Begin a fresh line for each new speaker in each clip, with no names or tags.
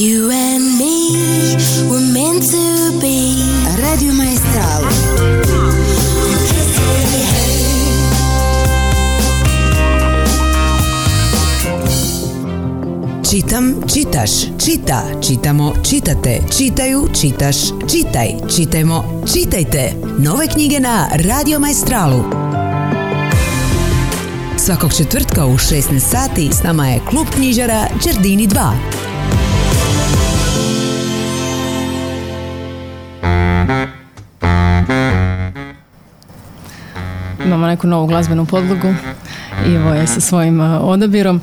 You and me were meant to be. Radio Maestral.
Čitam, čitaš, čita, čitamo, čitate, čitaju, čitaš, čitaj, čitajmo, čitajte. Nove knjige na Radio Maestralu. Svakog četvrtka u 16 sati s nama je klub knjižara Đardini 2.
Imamo neku novu glazbenu podlogu. Ivo je sa svojim uh, odabirom. Uh,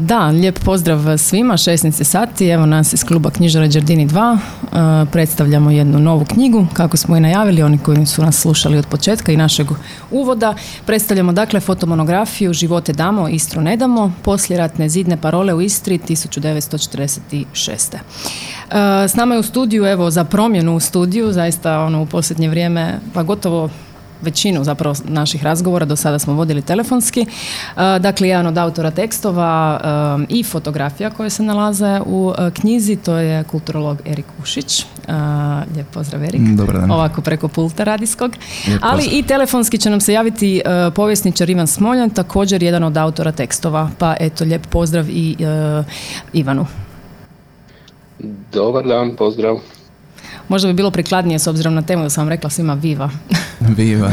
da, lijep pozdrav svima, 16 sati, evo nas iz kluba Knjižara Đardini 2. Uh, predstavljamo jednu novu knjigu, kako smo i najavili, oni koji su nas slušali od početka i našeg uvoda. Predstavljamo dakle fotomonografiju Živote damo, Istru ne damo, posljeratne zidne parole u Istri 1946. S nama je u studiju, evo za promjenu u studiju, zaista ono u posljednje vrijeme, pa gotovo većinu zapravo naših razgovora do sada smo vodili telefonski. E, dakle, jedan od autora tekstova e, i fotografija koje se nalaze u e, knjizi, to je kulturolog Erik Ušić. Lijep pozdrav Erik.
Dobar dan.
Ovako preko pulta radijskog. Ali i telefonski će nam se javiti povjesničar Ivan Smoljan, također jedan od autora tekstova. Pa eto, lijep pozdrav i Ivanu.
Dobar dan, pozdrav.
Možda bi bilo prikladnije s obzirom na temu da sam vam rekla svima viva.
Viva,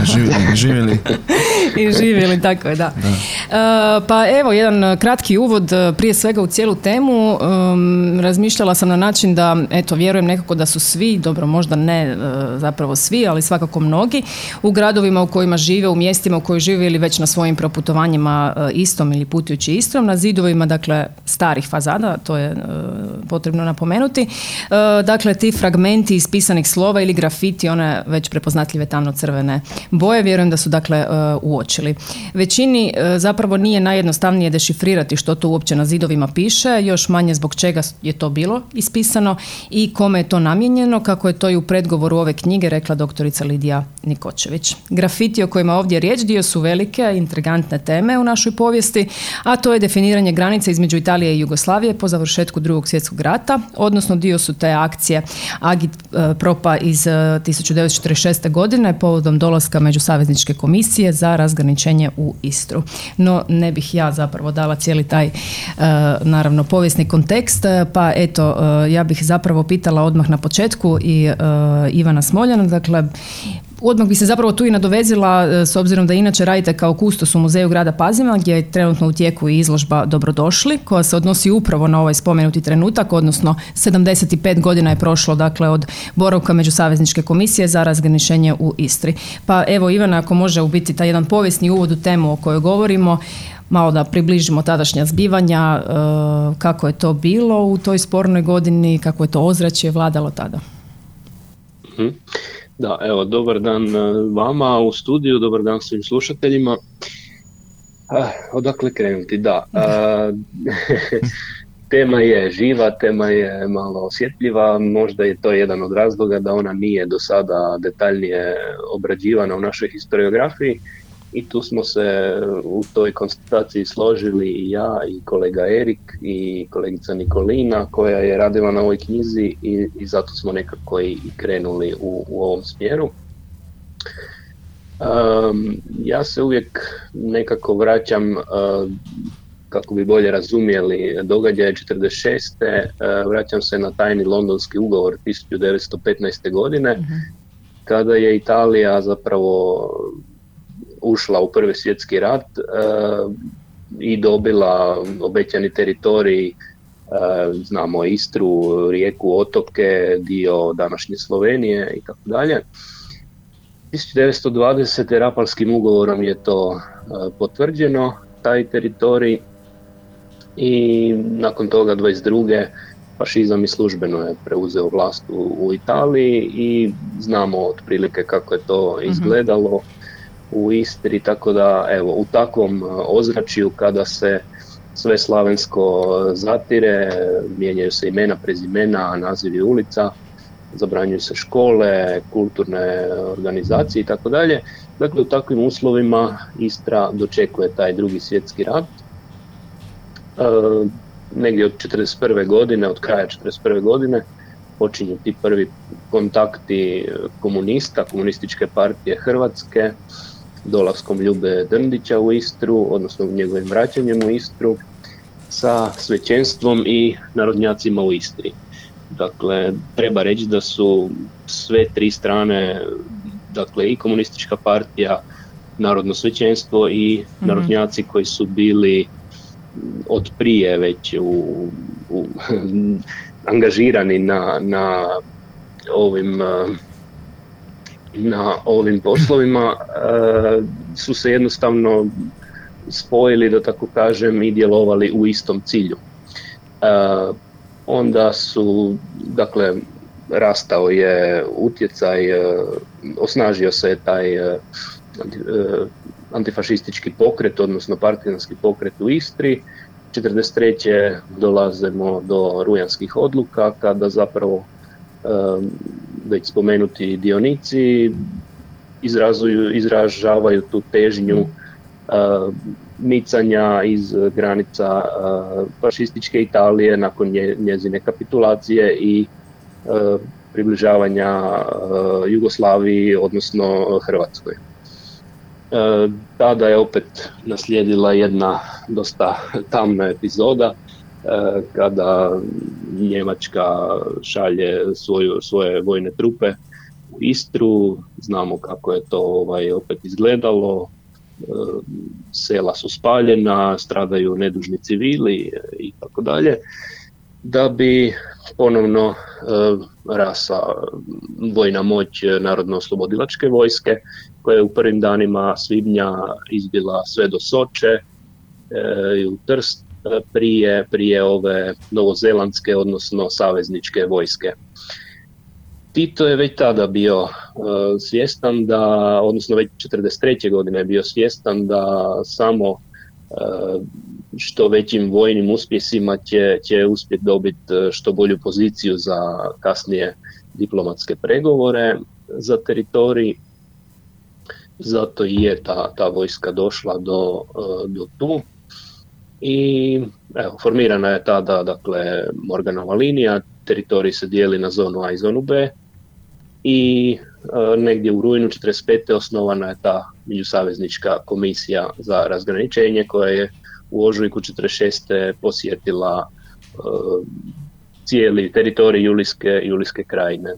živjeli.
I živjeli, tako je, da. E, pa evo, jedan kratki uvod e, prije svega u cijelu temu. razmišljala sam na način da, eto, vjerujem nekako da su svi, dobro, možda ne e, zapravo svi, ali svakako mnogi, u gradovima u kojima žive, u mjestima u kojima žive ili već na svojim proputovanjima istom ili putujući istom, na zidovima, dakle, starih fazada, to je potrebno napomenuti. Dakle, ti fragmenti ispisanih slova ili grafiti, one već prepoznatljive tamno-crvene boje, vjerujem da su dakle e, uočili. Većini e, zapravo nije najjednostavnije dešifrirati što to uopće na zidovima piše, još manje zbog čega je to bilo ispisano i kome je to namijenjeno, kako je to i u predgovoru ove knjige rekla doktorica Lidija Nikočević. Grafiti o kojima ovdje riječ dio su velike, intrigantne teme u našoj povijesti, a to je definiranje granice između Italije i Jugoslavije po završetku drugog svjetskog rata, odnosno dio su te akcije Agit E, propa iz 1946. E, godine povodom dolaska Međusavezničke komisije za razgraničenje u Istru. No, ne bih ja zapravo dala cijeli taj, e, naravno, povijesni kontekst, pa eto, ja bih zapravo pitala odmah na početku i Ivana Smoljana, dakle, Odmah bi se zapravo tu i nadovezila e, s obzirom da inače radite kao kustos u muzeju grada Pazima gdje je trenutno u tijeku i izložba Dobrodošli koja se odnosi upravo na ovaj spomenuti trenutak, odnosno 75 godina je prošlo dakle od boravka Međusavezničke komisije za razgraničenje u Istri. Pa evo Ivana ako može ubiti taj jedan povijesni uvod u temu o kojoj govorimo, malo da približimo tadašnja zbivanja, e, kako je to bilo u toj spornoj godini, kako je to ozračje vladalo tada.
Mhm. Da, evo, dobar dan e, vama u studiju, dobar dan svim slušateljima. Ah, odakle krenuti? Da, tema je živa, tema je malo osjetljiva, možda je to jedan od razloga da ona nije do sada detaljnije obrađivana u našoj historiografiji i tu smo se u toj konstataciji složili i ja i kolega Erik i kolegica Nikolina koja je radila na ovoj knjizi i, i zato smo nekako i, krenuli u, u ovom smjeru. Um, ja se uvijek nekako vraćam uh, kako bi bolje razumjeli događaje 46. Uh, vraćam se na tajni londonski ugovor 1915. godine mhm. kada je Italija zapravo ušla u prvi svjetski rat e, i dobila obećani teritorij, e, znamo Istru, rijeku, otoke, dio današnje Slovenije i tako dalje. 1920. Rapalskim ugovorom je to e, potvrđeno, taj teritorij i nakon toga 22. fašizam i službeno je preuzeo vlast u, Italiji i znamo otprilike kako je to mhm. izgledalo u Istri, tako da evo u takvom e, ozračju kada se sve slavensko zatire, mijenjaju se imena, prezimena, nazivi ulica, zabranjuju se škole, kulturne organizacije i tako dalje. Dakle, u takvim uslovima Istra dočekuje taj drugi svjetski rat. E, negdje od 1941. godine, od kraja 1941. godine, počinju ti prvi kontakti komunista, komunističke partije Hrvatske, dolaskom Ljube Drndića u Istru, odnosno njegovim vraćanjem u Istru, sa svećenstvom i narodnjacima u Istri. Dakle, treba reći da su sve tri strane, dakle i komunistička partija, narodno svećenstvo i mm narodnjaci koji su bili od prije već u, u angažirani na, na ovim na ovim poslovima su se jednostavno spojili, da tako kažem, i djelovali u istom cilju. Onda su, dakle, rastao je utjecaj, osnažio se taj antifašistički pokret, odnosno partizanski pokret u Istri. 1943. dolazimo do rujanskih odluka kada zapravo već spomenuti dionici izrazuju, izražavaju tu težnju micanja iz granica fašističke Italije nakon njezine kapitulacije i približavanja Jugoslaviji, odnosno Hrvatskoj. Tada je opet naslijedila jedna dosta tamna epizoda kada Njemačka šalje svoju, svoje vojne trupe u Istru, znamo kako je to ovaj, opet izgledalo, e, sela su spaljena, stradaju nedužni civili i tako dalje, da bi ponovno rasa vojna moć Narodno-oslobodilačke vojske koja je u prvim danima svibnja izbila sve do Soče e, i u Trst e, prije, prije ove novozelandske, odnosno savezničke vojske. Tito je već tada bio e, svjestan da, odnosno već 43. godine je bio svjestan da samo što većim vojnim uspjesima će, će uspjeti dobiti što bolju poziciju za kasnije diplomatske pregovore za teritorij zato i je ta, ta vojska došla do, e, do tu. I evo, formirana je tada dakle, Morganova linija, teritorij se dijeli na zonu A i zonu B i e, negdje u rujnu 45. osnovana je ta međusaveznička komisija za razgraničenje koja je u ožujku 46. posjetila e, cijeli teritorij Julijske, Julijske krajine.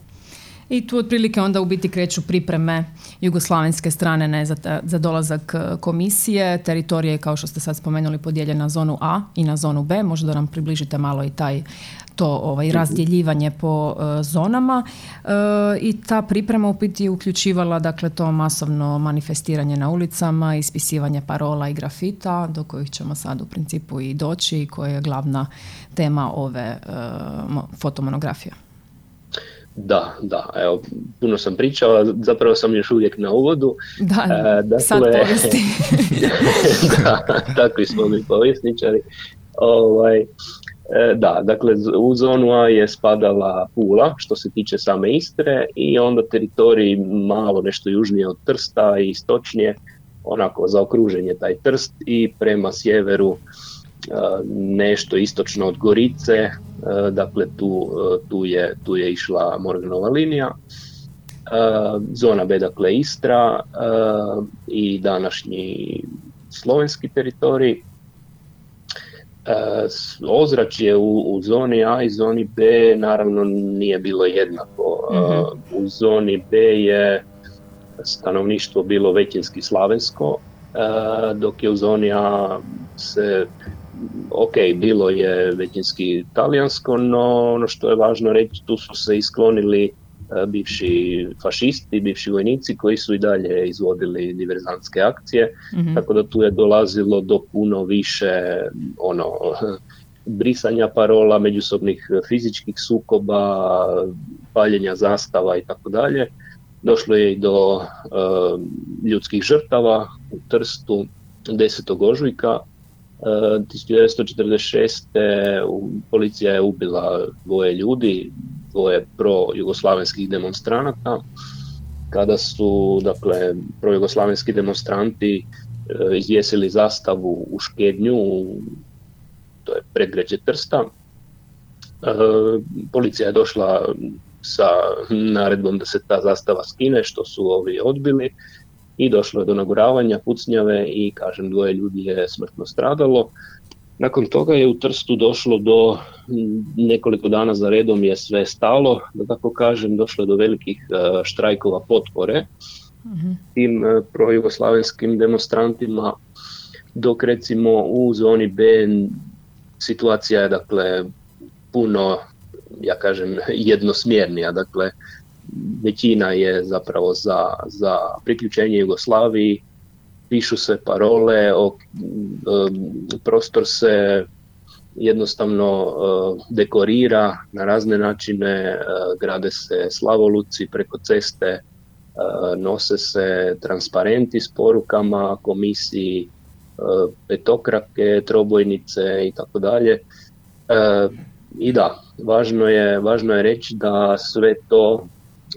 I tu otprilike onda u biti kreću pripreme jugoslavenske strane ne, za, za dolazak e, komisije. Teritorija je, kao što ste sad spomenuli, podijeljen na zonu A i na zonu B. Možda da nam približite malo i taj to ovaj, razdjeljivanje po e, zonama e, i ta priprema u biti je uključivala dakle to masovno manifestiranje na ulicama, ispisivanje parola i grafita do kojih ćemo sad u principu i doći i koja je glavna tema ove fotomonografije.
Da, da, evo, puno sam pričao, zapravo sam još uvijek na uvodu.
Da, e, dakle, sad povijesti.
da, takvi smo mi povjesničari. Ovaj, e, da, dakle, u zonu A je spadala Pula, što se tiče same Istre, i onda teritorij malo nešto južnije od Trsta i istočnije, onako za okruženje taj Trst i prema sjeveru nešto istočno od Gorice, dakle tu, tu, je, tu je išla Morganova linija. Zona B, dakle Istra i današnji slovenski teritorij. Ozračje u, u zoni A i zoni B naravno nije bilo jednako. Mhm. U zoni B je stanovništvo bilo većinski slavensko, dok je u zoni A se ok, bilo je većinski talijansko, no ono što je važno reći, tu su se isklonili e, bivši fašisti, bivši vojnici koji su i dalje izvodili diverzantske akcije, mhm. tako da tu je dolazilo do puno više ono brisanja parola, međusobnih fizičkih sukoba, paljenja zastava i tako dalje. Došlo je i do e, ljudskih žrtava u Trstu 10. ožujka 1946. policija je ubila dvoje ljudi, dvoje pro-jugoslavenskih demonstranata. Kada su dakle, pro-jugoslavenski demonstranti e, izvjesili zastavu u Škednju, to je predgrađe Trsta. Policija je došla sa naredbom da se ta zastava skine, što su ovi odbili i došlo je do naguravanja, pucnjave i kažem dvoje ljudi je smrtno stradalo. Nakon toga je u Trstu došlo do nekoliko dana za redom je sve stalo, da tako kažem, došlo je do velikih e, štrajkova potpore. Mm tim e, projugoslavenskim demonstrantima, dok recimo u zoni B situacija je dakle puno, ja kažem, jednosmjernija, dakle većina je zapravo za, za priključenje Jugoslaviji, pišu se parole, o, prostor se jednostavno dekorira na razne načine, grade se slavoluci preko ceste, nose se transparenti s porukama komisiji, petokrake, trobojnice i tako dalje. I da, važno je, važno je reći da sve to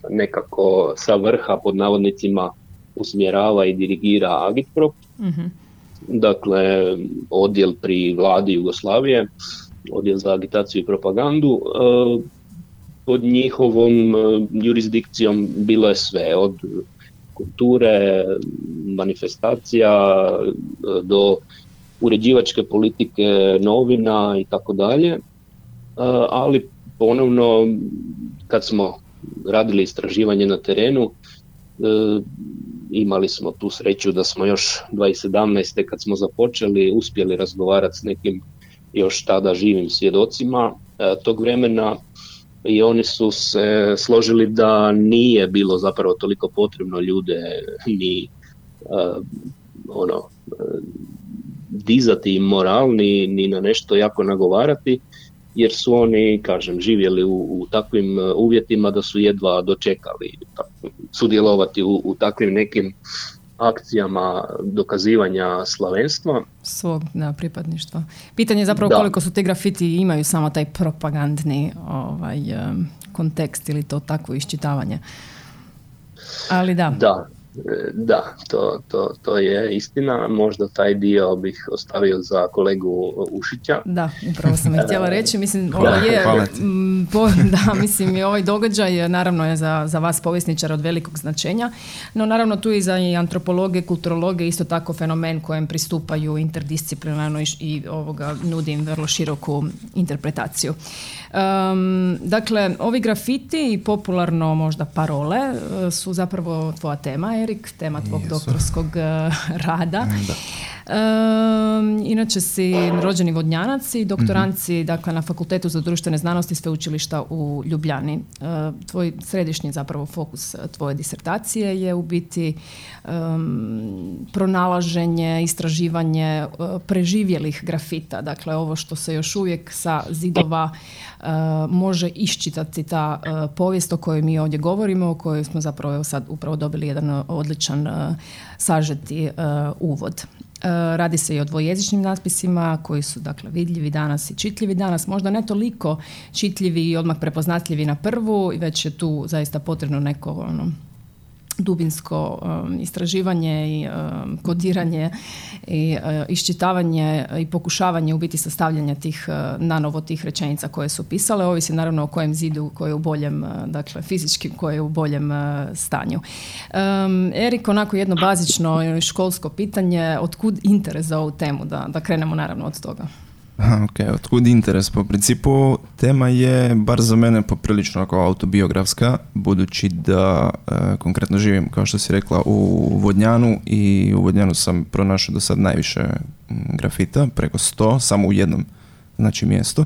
nekako sa vrha pod navodnicima usmjerava i dirigira Agitprop, mm dakle odjel pri vladi Jugoslavije, odjel za agitaciju i propagandu. E, pod njihovom e, jurisdikcijom bilo je sve, od kulture, manifestacija e, do uređivačke politike novina i tako dalje. Ali ponovno kad smo radili istraživanje na terenu. E, imali smo tu sreću da smo još 2017. kad smo započeli uspjeli razgovarati s nekim još tada živim svjedocima e, tog vremena i oni su se složili da nije bilo zapravo toliko potrebno ljude ni e, ono dizati im moral ni, ni na nešto jako nagovarati jer su oni, kažem, živjeli u, u takvim e, uvjetima da su jedva dočekali sudjelovati u, u takvim nekim akcijama dokazivanja slavenstva.
Svog na pripadništva. Pitanje je zapravo koliko su te grafiti imaju samo taj propagandni ovaj, kontekst ili to takvo iščitavanje. Ali da.
Da, da, to, to, to je istina. Možda taj dio bih ostavio za kolegu Ušića.
Da, upravo sam je htjela reći. Mislim, ovo je, po, da, mislim, i ovaj događaj naravno je za, za vas povjesničara od velikog značenja, no naravno tu i za i antropologe, kulturologe isto tako fenomen kojem pristupaju interdisciplinarno i, i ovoga nudim vrlo široku interpretaciju. Um, dakle, ovi grafiti i popularno možda parole e, su zapravo tvoja tema, Erik, tema tvog doktorskog e, rada. Um, inače si rođeni vodnjanac i doktoranci mhm. dakle, na Fakultetu za društvene znanosti sveučilišta u Ljubljani. Uh, tvoj središnji zapravo fokus tvoje disertacije je u biti um, pronalaženje, istraživanje uh, preživjelih grafita. Dakle, ovo što se još uvijek sa zidova uh, može iščitati ta povijest o kojoj mi ovdje govorimo, o kojoj smo zapravo sad upravo dobili jedan odličan sažeti uvod. E, radi se i o dvojezičnim natpisima koji su dakle vidljivi danas i čitljivi danas, možda ne toliko čitljivi i odmah prepoznatljivi na prvu, već je tu zaista potrebno neko ono, dubinsko um, istraživanje i um, kodiranje i uh, iščitavanje i pokušavanje u biti sastavljanja tih uh, nanovo tih rečenica koje su pisale, ovisi naravno o kojem zidu koji je u boljem, uh, dakle fizičkim koji je u boljem stanju. Um, Erik, onako jedno bazično školsko pitanje, otkud interes za ovu temu, da, da krenemo naravno od toga.
Ok, otkud interes? Po principu tema je, bar za mene, poprilično ako autobiografska, budući da e, konkretno živim, kao što si rekla, u Vodnjanu i u Vodnjanu sam pronašao do sad najviše grafita, preko sto, samo u jednom znači mjestu.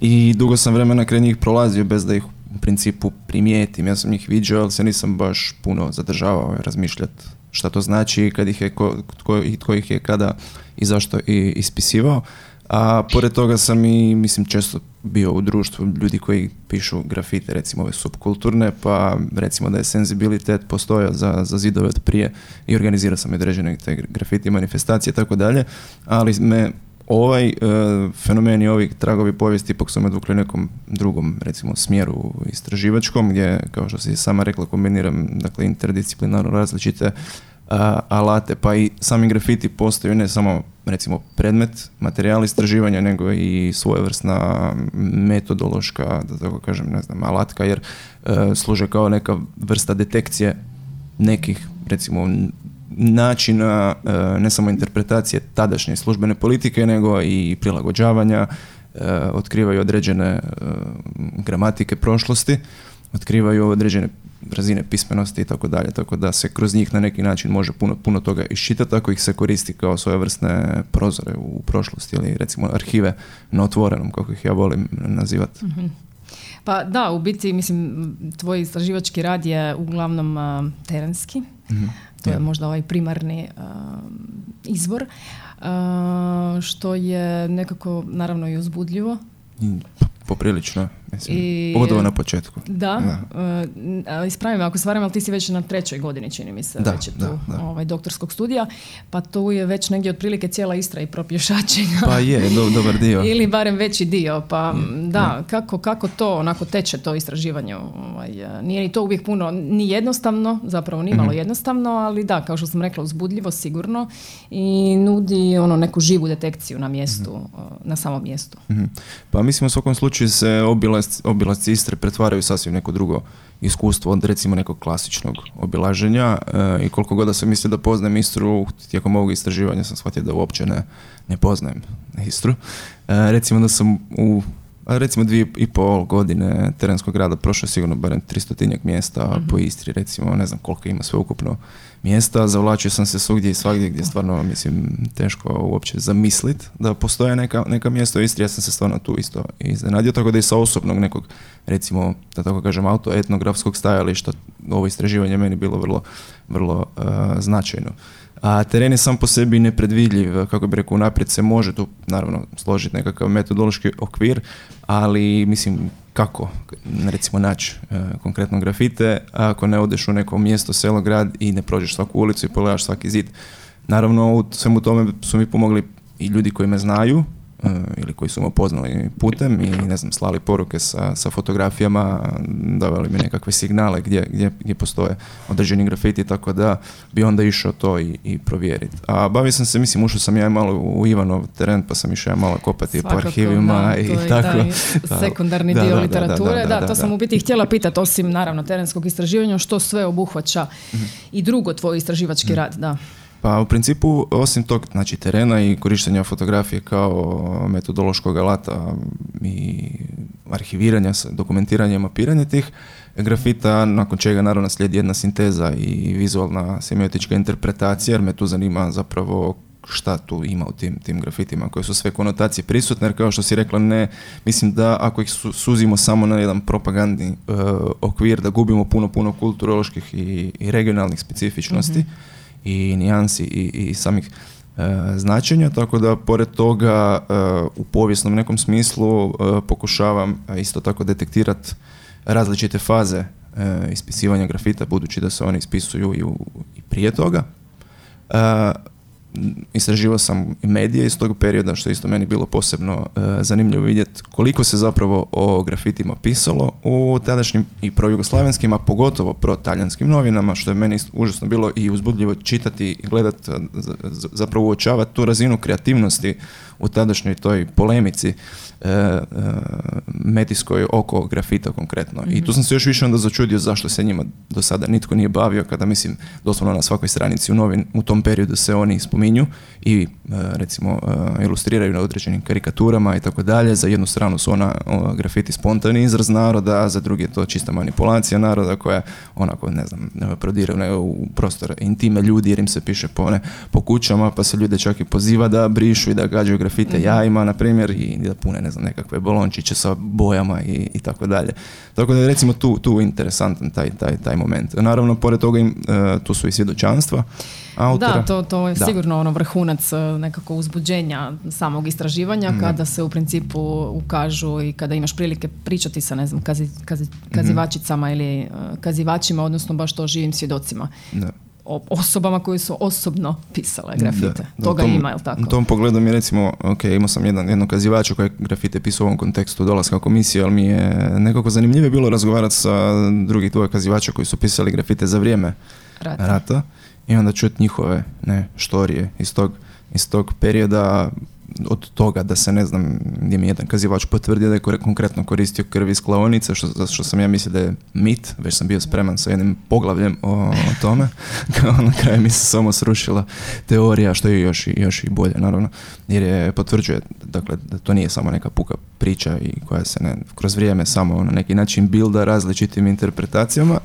I dugo sam vremena kraj njih prolazio bez da ih u principu primijetim. Ja sam ih viđao, ali se nisam baš puno zadržavao razmišljati šta to znači, kad ih je, ko, tko, tko ih je kada i zašto i ispisivao. A pored toga sam i, mislim, često bio u društvu ljudi koji pišu grafite, recimo ove subkulturne, pa recimo da je senzibilitet postojao za, za zidove od prije i organizirao sam određene te grafiti manifestacije i tako dalje, ali me ovaj e, fenomen i ovi tragovi povijesti ipak su me dvukli nekom drugom, recimo, smjeru istraživačkom, gdje, kao što si sama rekla, kombiniram dakle, interdisciplinarno različite alate, pa i sami grafiti postaju ne samo recimo predmet, materijal istraživanja, nego i svojevrsna metodološka, da tako kažem, ne znam, alatka, jer e, služe kao neka vrsta detekcije nekih, recimo, načina e, ne samo interpretacije tadašnje službene politike, nego i prilagođavanja, e, otkrivaju određene gramatike prošlosti, otkrivaju određene razine pismenosti i tako dalje, tako da se kroz njih na neki način može puno, puno toga iščitati ako ih se koristi kao svojevrsne prozore u prošlosti ili recimo arhive na otvorenom, kako ih ja volim nazivati. Mhm.
Pa da, u biti, mislim, tvoj istraživački rad je uglavnom terenski. Mhm. To je možda ovaj primarni izvor, što je nekako naravno i uzbudljivo.
Poprilično. Mislim, I, pogotovo na početku.
Da, da. Uh, ispravim ako stvaram, ali ti si već na trećoj godini, čini mi se, da, već je tu Ovaj, doktorskog studija, pa tu je već negdje otprilike cijela Istra i propješačenja.
Pa je, do, dobar dio.
Ili barem veći dio, pa da, Kako, kako to onako teče to istraživanje? Ovaj, nije ni to uvijek puno, ni jednostavno, zapravo ni malo mhm. jednostavno, ali da, kao što sam rekla, uzbudljivo sigurno i nudi ono neku živu detekciju na mjestu, mhm. na samom mjestu.
Mhm. Pa mislim u svakom slučaju se obila obilasci Istre pretvaraju sasvim neko drugo iskustvo od recimo nekog klasičnog obilaženja e, i koliko god da se misli da poznajem Istru, tijekom ovog istraživanja sam shvatio da uopće ne, ne poznajem Istru. E, recimo da sam u recimo dvije i pol godine terenskog rada prošao sigurno barem tristotinjak mjesta mhm. po Istri, recimo ne znam koliko ima sve ukupno mjesta, zavlačio sam se svugdje i svagdje gdje stvarno mislim teško uopće zamislit da postoje neka, neka mjesta u Istri, ja sam se stvarno tu isto iznenadio, tako da i sa osobnog nekog recimo, da tako kažem, autoetnografskog stajališta ovo istraživanje meni bilo vrlo, vrlo uh, značajno. A teren je sam po sebi nepredvidljiv, kako bi rekao, unaprijed se može tu naravno složiti nekakav metodološki okvir, ali mislim kako recimo naći e, konkretno grafite ako ne odeš u neko mjesto, selo, grad i ne prođeš svaku ulicu i pogledaš svaki zid. Naravno u svemu tome su mi pomogli i ljudi koji me znaju, ili koji su me upoznali putem i ne znam, slali poruke sa, sa fotografijama, davali mi nekakve signale gdje, gdje, gdje postoje određeni grafiti, tako da bi onda išao to i, i provjeriti. A bavio sam se, mislim, ušao sam ja malo u Ivanov teren, pa sam išao malo kopati po arhivima i tako.
Da, sekundarni dio literature. Da, to sam u biti htjela pitati, osim naravno terenskog istraživanja, što sve obuhvaća mhm. i drugo tvoj istraživački mhm. rad, da.
Pa u principu, osim tog znači, terena i korištenja fotografije kao metodološkog alata i arhiviranja, dokumentiranja i mapiranja tih grafita, nakon čega naravno slijedi jedna sinteza i vizualna semiotička interpretacija, jer me tu zanima zapravo šta tu ima u tim, tim grafitima koje su sve konotacije prisutne, jer kao što si rekla, ne, mislim da ako ih suzimo samo na jedan propagandni e, okvir, da gubimo puno, puno kulturoloških i, i regionalnih specifičnosti, mhm i nijansi i, i samih e, značenja, tako da pored toga e, u povijesnom nekom smislu e, pokušavam isto tako detektirati različite faze ispisivanja grafita, budući da se oni ispisuju i, u, i prije toga istraživao sam medije iz tog perioda, što je isto meni bilo posebno e, zanimljivo vidjeti koliko se zapravo o grafitima pisalo u tadašnjim i projugoslavenskim, a pogotovo pro talijanskim novinama, što je meni užasno bilo i uzbudljivo čitati i gledati, zapravo uočavati tu razinu kreativnosti u tadašnjoj toj polemici e, e, metijskoj oko grafita konkretno. I tu mhm. sam se još više onda začudio zašto se njima do sada nitko nije bavio, kada mislim doslovno na svakoj stranici u novin u tom periodu se oni spominju i e, recimo e, ilustriraju na određenim karikaturama i tako dalje. Za jednu stranu su ona grafiti spontani izraz naroda, a za drugi je to čista manipulacija naroda koja onako, ne znam, prodira u prostor intime ljudi jer im se piše po, ne, po kućama pa se ljude čak i poziva da brišu i da gađaju grafite mm-hmm. jajima, na primjer, i da pune, ne znam, nekakve bolončiće sa bojama i, i tako dalje. Tako da je recimo tu, tu interesantan taj, taj, taj moment. Naravno, pored toga im, e, tu su i svjedočanstva autora.
Da, to, to je sigurno ono vrhunac e, nekako uzbuđenja samog istraživanja mm. kada se u principu ukažu i kada imaš prilike pričati sa ne znam kazi, kazi, mhm. kazivačicama ili e, kazivačima, odnosno baš to živim svjedocima. Da osobama koji su osobno pisale grafite. Da, Toga tom, ima, je tako?
U tom pogledu mi recimo, ok, imao sam jedan, jednog kazivača koji je grafite pisao u ovom kontekstu dolaska komisije, ali mi je nekako zanimljivo bilo razgovarati sa drugih dvoje kazivača koji su pisali grafite za vrijeme rata. rata i onda čuti njihove ne, štorije iz tog, iz tog perioda od toga da se ne znam gdje mi jedan kazivač potvrdio da je konkretno koristio krv iz klaonice što, što sam ja mislio da je mit već sam bio spreman sa jednim poglavljem o, o tome. Kao na kraju mi se samo srušila teorija što je još, i, još i bolje naravno. Jer je potvrđuje dakle da to nije samo neka puka priča i koja se ne, kroz vrijeme samo na neki način bilda različitim interpretacijama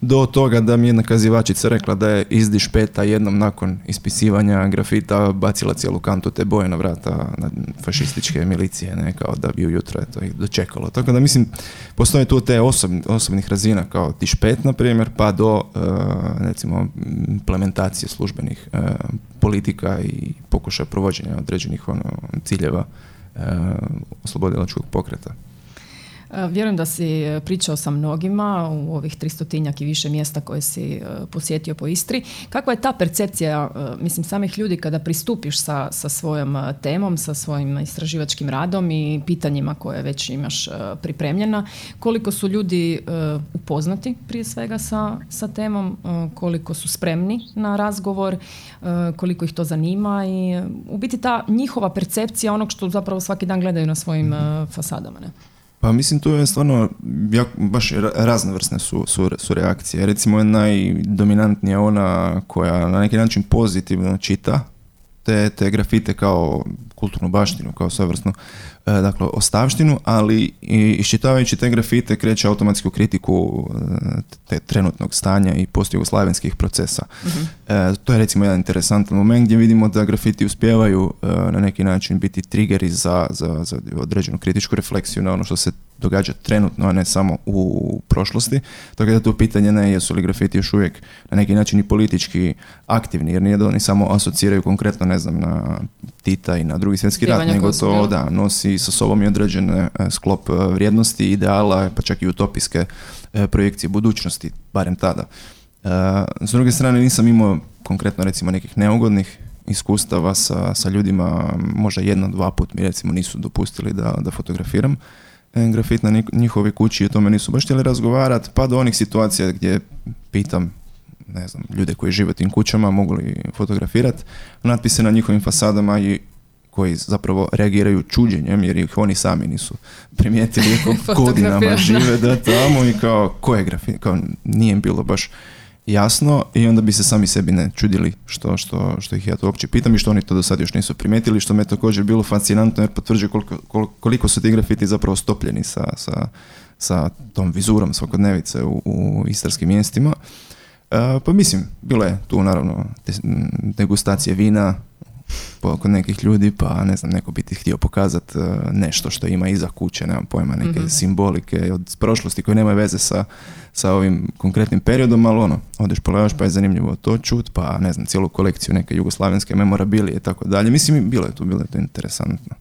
do toga da mi jedna kazivačica rekla da je izdiš peta jednom nakon ispisivanja grafita bacila cijelu kantu te boje na vrata na fašističke milicije, ne, kao da bi ujutro to ih dočekalo. Tako da mislim, postoje tu te osobnih razina kao dišpet, na primjer, pa do uh, recimo implementacije službenih uh, politika i pokušaja provođenja određenih ono, ciljeva uh, oslobodilačkog pokreta.
E, vjerujem da si e, pričao sa mnogima u ovih tristotinjak i više mjesta koje si e, posjetio po Istri. Kakva je ta percepcija, mislim, samih ljudi kada pristupiš sa, sa svojom temom, sa svojim istraživačkim radom i pitanjima koje već imaš pripremljena? Koliko su ljudi upoznati prije svega sa, sa temom, koliko su spremni na razgovor, koliko ih to zanima i u biti ta njihova percepcija onog što zapravo svaki dan gledaju na svojim fasadama. Ne?
Pa mislim tu je stvarno jako, baš raznovrsne su, su, su reakcije. Recimo je najdominantnija ona koja na neki način pozitivno čita te, te grafite kao kulturnu baštinu, kao svevrsnu e, dakle, ostavštinu, ali iščitavajući te grafite kreće automatski u kritiku e, te trenutnog stanja i post-jugoslavenskih procesa. Mhm. E, to je recimo jedan interesantan moment gdje vidimo da grafiti uspijevaju na neki način biti triggeri za, za, za određenu kritičku refleksiju na ono što se događa trenutno, a ne samo u prošlosti. Tako da tu pitanje ne jesu li grafiti još uvijek na neki način i politički aktivni, jer nije da oni samo asociraju konkretno, ne znam, na Tita i na drugi svjetski rat, nego to da, nosi sa sobom i određene e, sklop e, vrijednosti, ideala, pa čak i utopijske e, projekcije budućnosti, barem tada. S druge strane nisam imao konkretno recimo nekih neugodnih iskustava sa, sa ljudima, možda jedno, dva put mi recimo nisu dopustili da, da fotografiram grafit na njihovi kući i o tome nisu baš htjeli razgovarati, pa do onih situacija gdje pitam ne znam, ljude koji žive u tim kućama mogu li fotografirati natpise na njihovim fasadama i koji zapravo reagiraju čuđenjem jer ih oni sami nisu primijetili godinama žive da tamo i kao ko je grafit, kao nije im bilo baš jasno i onda bi se sami sebi ne čudili što, što, što ih ja to uopće pitam i što oni to do sad još nisu primijetili, što me također bilo fascinantno jer potvrđuje koliko, koliko su ti grafiti zapravo stopljeni sa, sa, sa tom vizurom svakodnevice u, u istarskim mjestima. Pa mislim, bilo je tu naravno degustacije vina, kod nekih ljudi, pa ne znam, neko bi ti htio pokazati e, nešto što ima iza kuće, nemam pojma, neke mm simbolike od prošlosti koje nemaju veze sa, sa ovim konkretnim periodom, ali ono, odeš polevaš pa je zanimljivo to čut, pa ne znam, cijelu kolekciju neke jugoslavenske memorabilije i tako dalje. Mislim, bilo je tu, bilo je to interesantno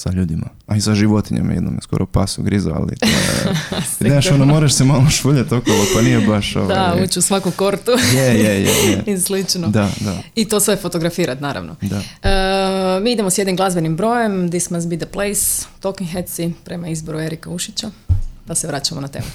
sa ljudima. A i sa životinjama jednom je skoro pas ugrizao, ali to je... Znaš, ono, moraš se malo šuljati okolo, pa nije baš...
Ovaj... Da, ući u svaku kortu.
Je, je, je.
I slično.
Da, da.
I to sve fotografirat, naravno.
Da.
Uh, mi idemo s jednim glazbenim brojem, This Must Be The Place, Talking Headsi, prema izboru Erika Ušića, pa se vraćamo na temu.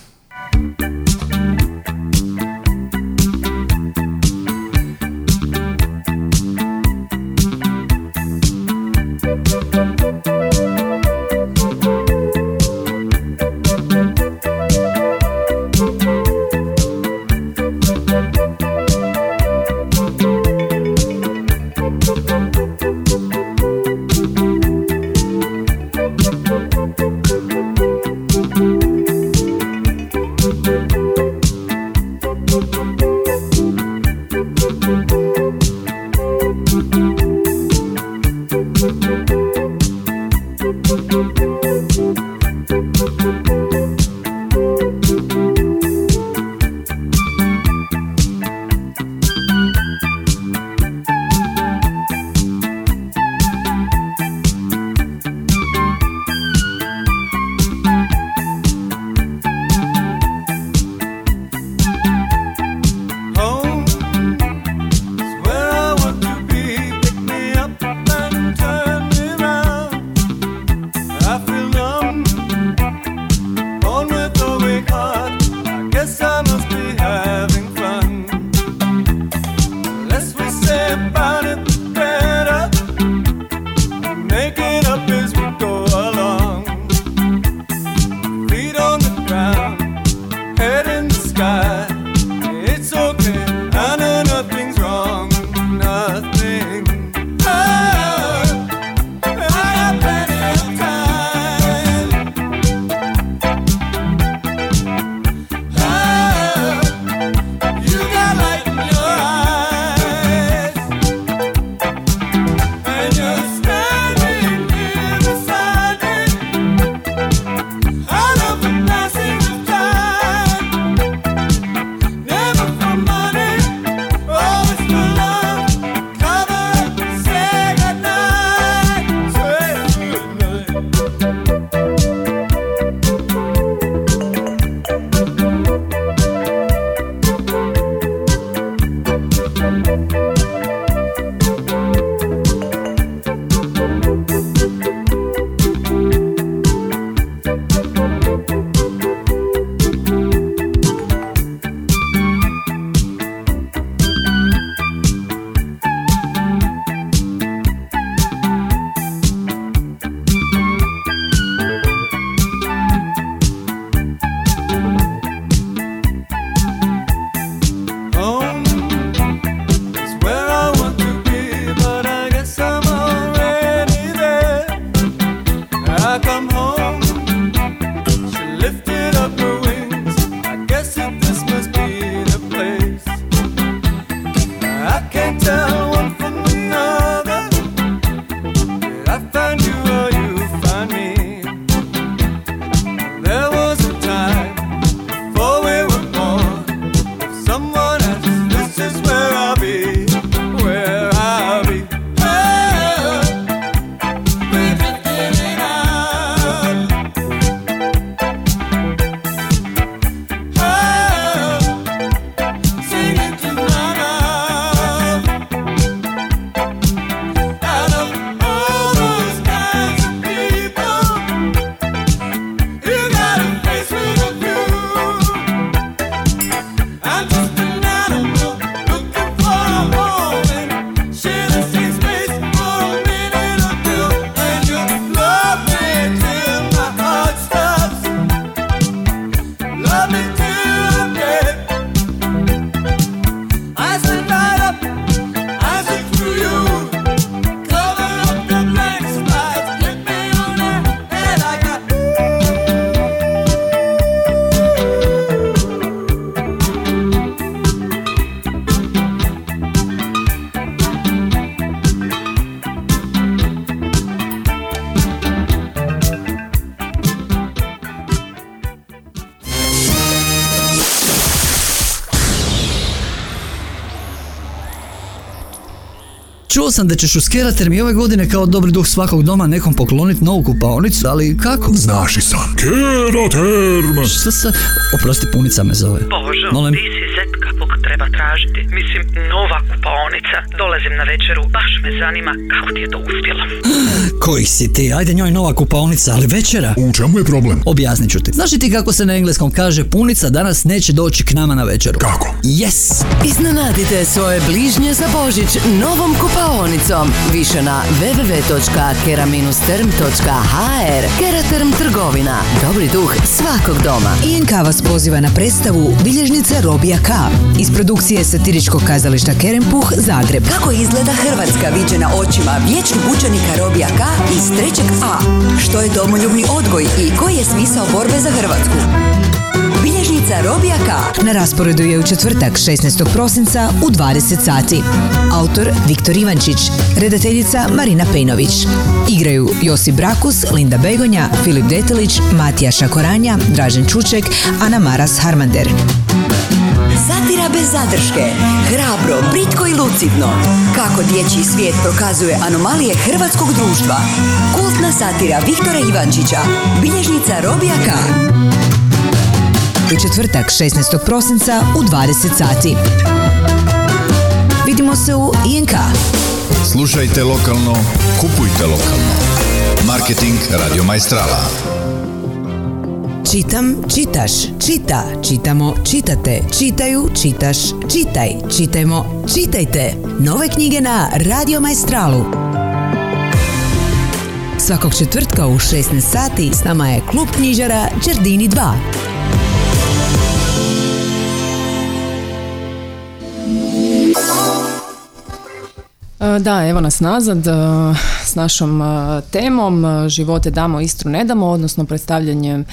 Čuo sam da ćeš u Skerater mi ove godine kao dobri duh svakog doma nekom pokloniti novu kupaonicu, ali kako?
Znaš i sam. Keraterm!
Šta sa... Oprosti, punica me zove.
Božo,
Molim?
ti tražiti. Mislim, nova kupaonica. Dolazim na večeru, baš me zanima kako ti je to uspjelo.
Koji si ti? Ajde njoj nova kupaonica, ali večera?
U čemu je problem?
Objasnit ću ti. Znaš li ti kako se na engleskom kaže punica danas neće doći k nama na večeru?
Kako?
Yes!
Iznenadite svoje bližnje za Božić novom kupaonicom. Više na www.kera-term.hr Keraterm trgovina. Dobri duh svakog doma. INK vas poziva na predstavu Bilježnice Robija K. Iz produkcije satiričkog kazališta Kerempuh, Zagreb.
Kako izgleda Hrvatska viđena očima vječnog učenika Robija K iz 3. A? Što je domoljubni odgoj i koji je smisao borbe za Hrvatsku? Bilježnica Robija K.
Na rasporedu je u četvrtak 16. prosinca u 20 sati. Autor Viktor Ivančić, redateljica Marina Pejnović. Igraju Josip Brakus, Linda Begonja, Filip Detelić, Matija Šakoranja, Dražen Čuček, Ana Maras Harmander.
Satira bez zadrške. Hrabro, britko i lucidno. Kako dječji svijet prokazuje anomalije hrvatskog društva. Kultna satira Viktora Ivančića. Bilježnica Robija K.
U četvrtak 16. prosinca u 20 sati. Vidimo se u INK.
Slušajte lokalno, kupujte lokalno. Marketing Radio Majstrala.
Čitam, čitaš, čita, čitamo, čitate, čitaju, čitaš, čitaj, čitajmo, čitajte. Nove knjige na Radio Majstralu. Svakog četvrtka u 16 sati s nama je klub knjižara Đerdini 2.
E, Da, evo nas nazad e, našom e, temom e, Živote damo, Istru ne damo, odnosno predstavljanjem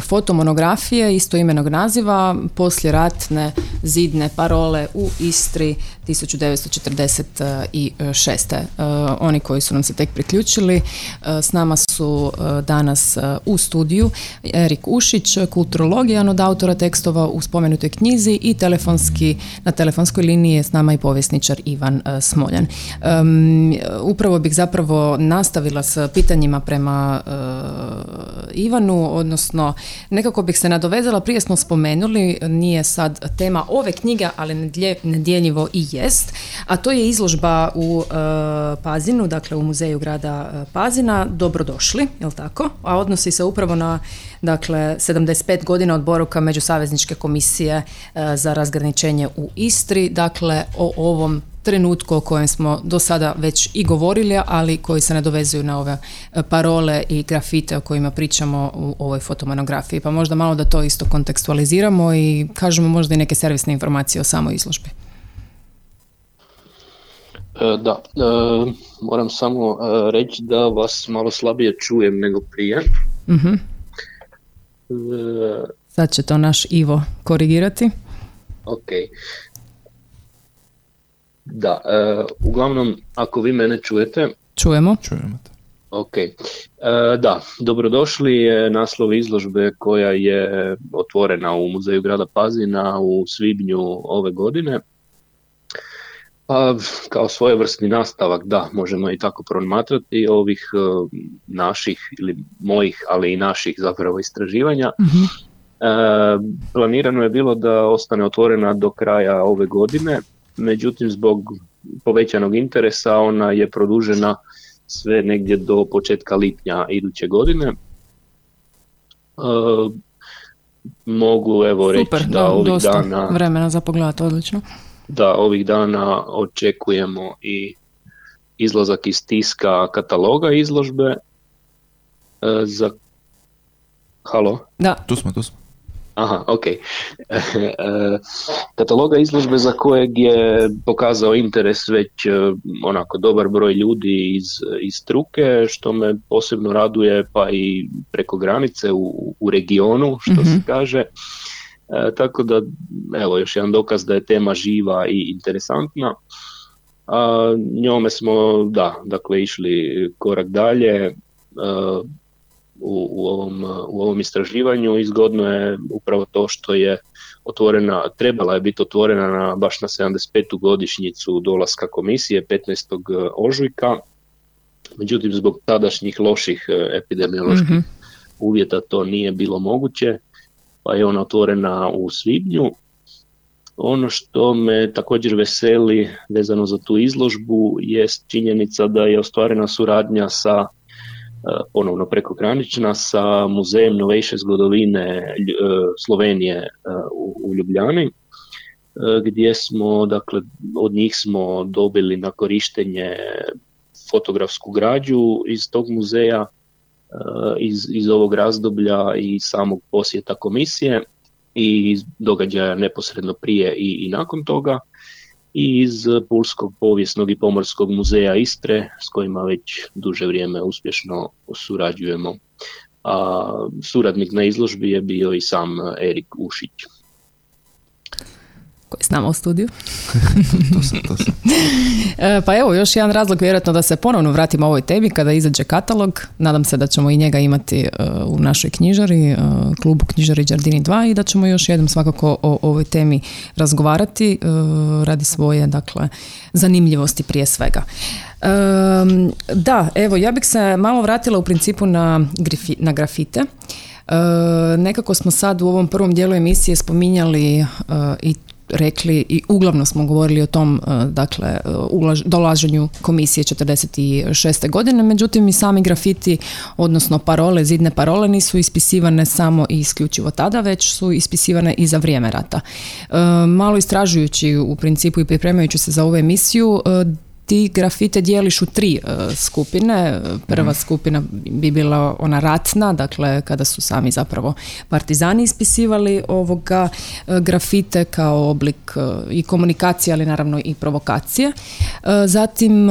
fotomonografije istoimenog naziva posljeratne zidne parole u Istri 1946. E, Oni koji su nam se tek priključili, e, s nama su e, danas e, u studiju Erik Ušić, kulturolog, jedan od autora tekstova u spomenutoj knjizi i telefonski, na telefonskoj liniji je s nama i povjesničar Ivan e, Smoljan. Upravo bih zapravo nastavila s pitanjima prema e, Ivanu, odnosno nekako bih se nadovezala, prije smo spomenuli, nije sad tema ove knjige, ali nedjeljivo i jest, a to je izložba u e, Pazinu, dakle u muzeju grada e, Pazina, dobrodošli, jel tako? A odnosi se upravo na dakle 75 godina od boravka Međusavezničke komisije e, za razgraničenje u Istri, dakle o ovom trenutku o kojem smo do sada već i govorili, ali koji se nadovezuju na ove e, parole i grafite o kojima pričamo u ovoj fotomonografiji. Pa možda malo da to isto kontekstualiziramo i kažemo možda i neke servisne informacije o samoj izložbi.
E, Da, e, moram samo reći da vas malo slabije čujem nego prije.
Mhm. Sad će to naš Ivo korigirati.
Ok. Da, e, uglavnom, ako vi mene čujete,
Čujemo.
Čujemo te.
ok. E, da, dobrodošli je naslov izložbe koja je otvorena u Muzeju grada Pazina u svibnju ove godine. Pa, kao svojevrsni nastavak, da, možemo i tako promatrati ovih e, naših ili mojih, ali i naših zapravo istraživanja. E, planirano je bilo da ostane otvorena do kraja ove godine, međutim zbog povećanog interesa ona je produžena sve negdje do početka lipnja iduće godine. E, mogu evo reći
Super,
da
da,
ovih
dosta
dana
vremena za pogled, odlično.
da ovih dana očekujemo i izlazak iz tiska kataloga izložbe e, za Halo?
Da,
Tu smo, tu smo.
Aha, ok. Kataloga izložbe za kojeg je pokazao interes već e, onako dobar broj ljudi iz, iz struke, što me posebno raduje pa i preko granice u, u regionu, što se kaže. E, tako da, evo, još jedan dokaz da je tema živa i interesantna. A, njome smo, da, dakle, išli korak dalje. E, u, u, ovom, u ovom istraživanju i zgodno je upravo to što je otvorena, trebala je biti otvorena na, baš na 75. godišnjicu dolaska komisije 15. ožujka, međutim zbog tadašnjih loših e, epidemioloških uvjeta to nije bilo moguće, pa je ona otvorena u svibnju. Ono što me također veseli vezano za tu izložbu jest činjenica da je ostvarena suradnja sa ponovno prekogranična sa Muzejem novejše zgodovine e, Slovenije e, u Ljubljani gdje smo, dakle, od njih smo dobili na korištenje fotografsku građu iz tog muzeja, iz, iz ovog razdoblja i samog posjeta komisije i događaja neposredno prije i, i nakon toga i iz Pulskog povijesnog i pomorskog muzeja Istre s kojima već duže vrijeme uspješno surađujemo. A suradnik na izložbi je bio i sam Erik Ušić
koji je s nama u studiju.
to sam, to sam.
E, pa evo, još jedan razlog vjerojatno da se ponovno vratimo ovoj temi kada izađe katalog. Nadam se da ćemo i njega imati e, u našoj knjižari, e, klubu knjižari Đardini 2 i da ćemo još jednom svakako o ovoj temi razgovarati radi svoje, dakle, zanimljivosti prije svega. Da, evo, ja bih se malo vratila u principu na, na grafite. nekako smo sad u ovom prvom dijelu emisije spominjali i rekli i uglavnom smo govorili o tom e, dakle e, dolaženju komisije 46. godine, međutim i sami grafiti, odnosno parole, zidne parole nisu ispisivane samo i isključivo tada, već su ispisivane i za vrijeme rata. E, malo istražujući u principu i pripremajući se za ovu emisiju, ti grafite dijeliš u tri e, skupine. Prva mhm. skupina bi bila ona ratna, dakle kada su sami zapravo partizani ispisivali ovoga e, grafite kao oblik e, i komunikacije, ali naravno i provokacije. Zatim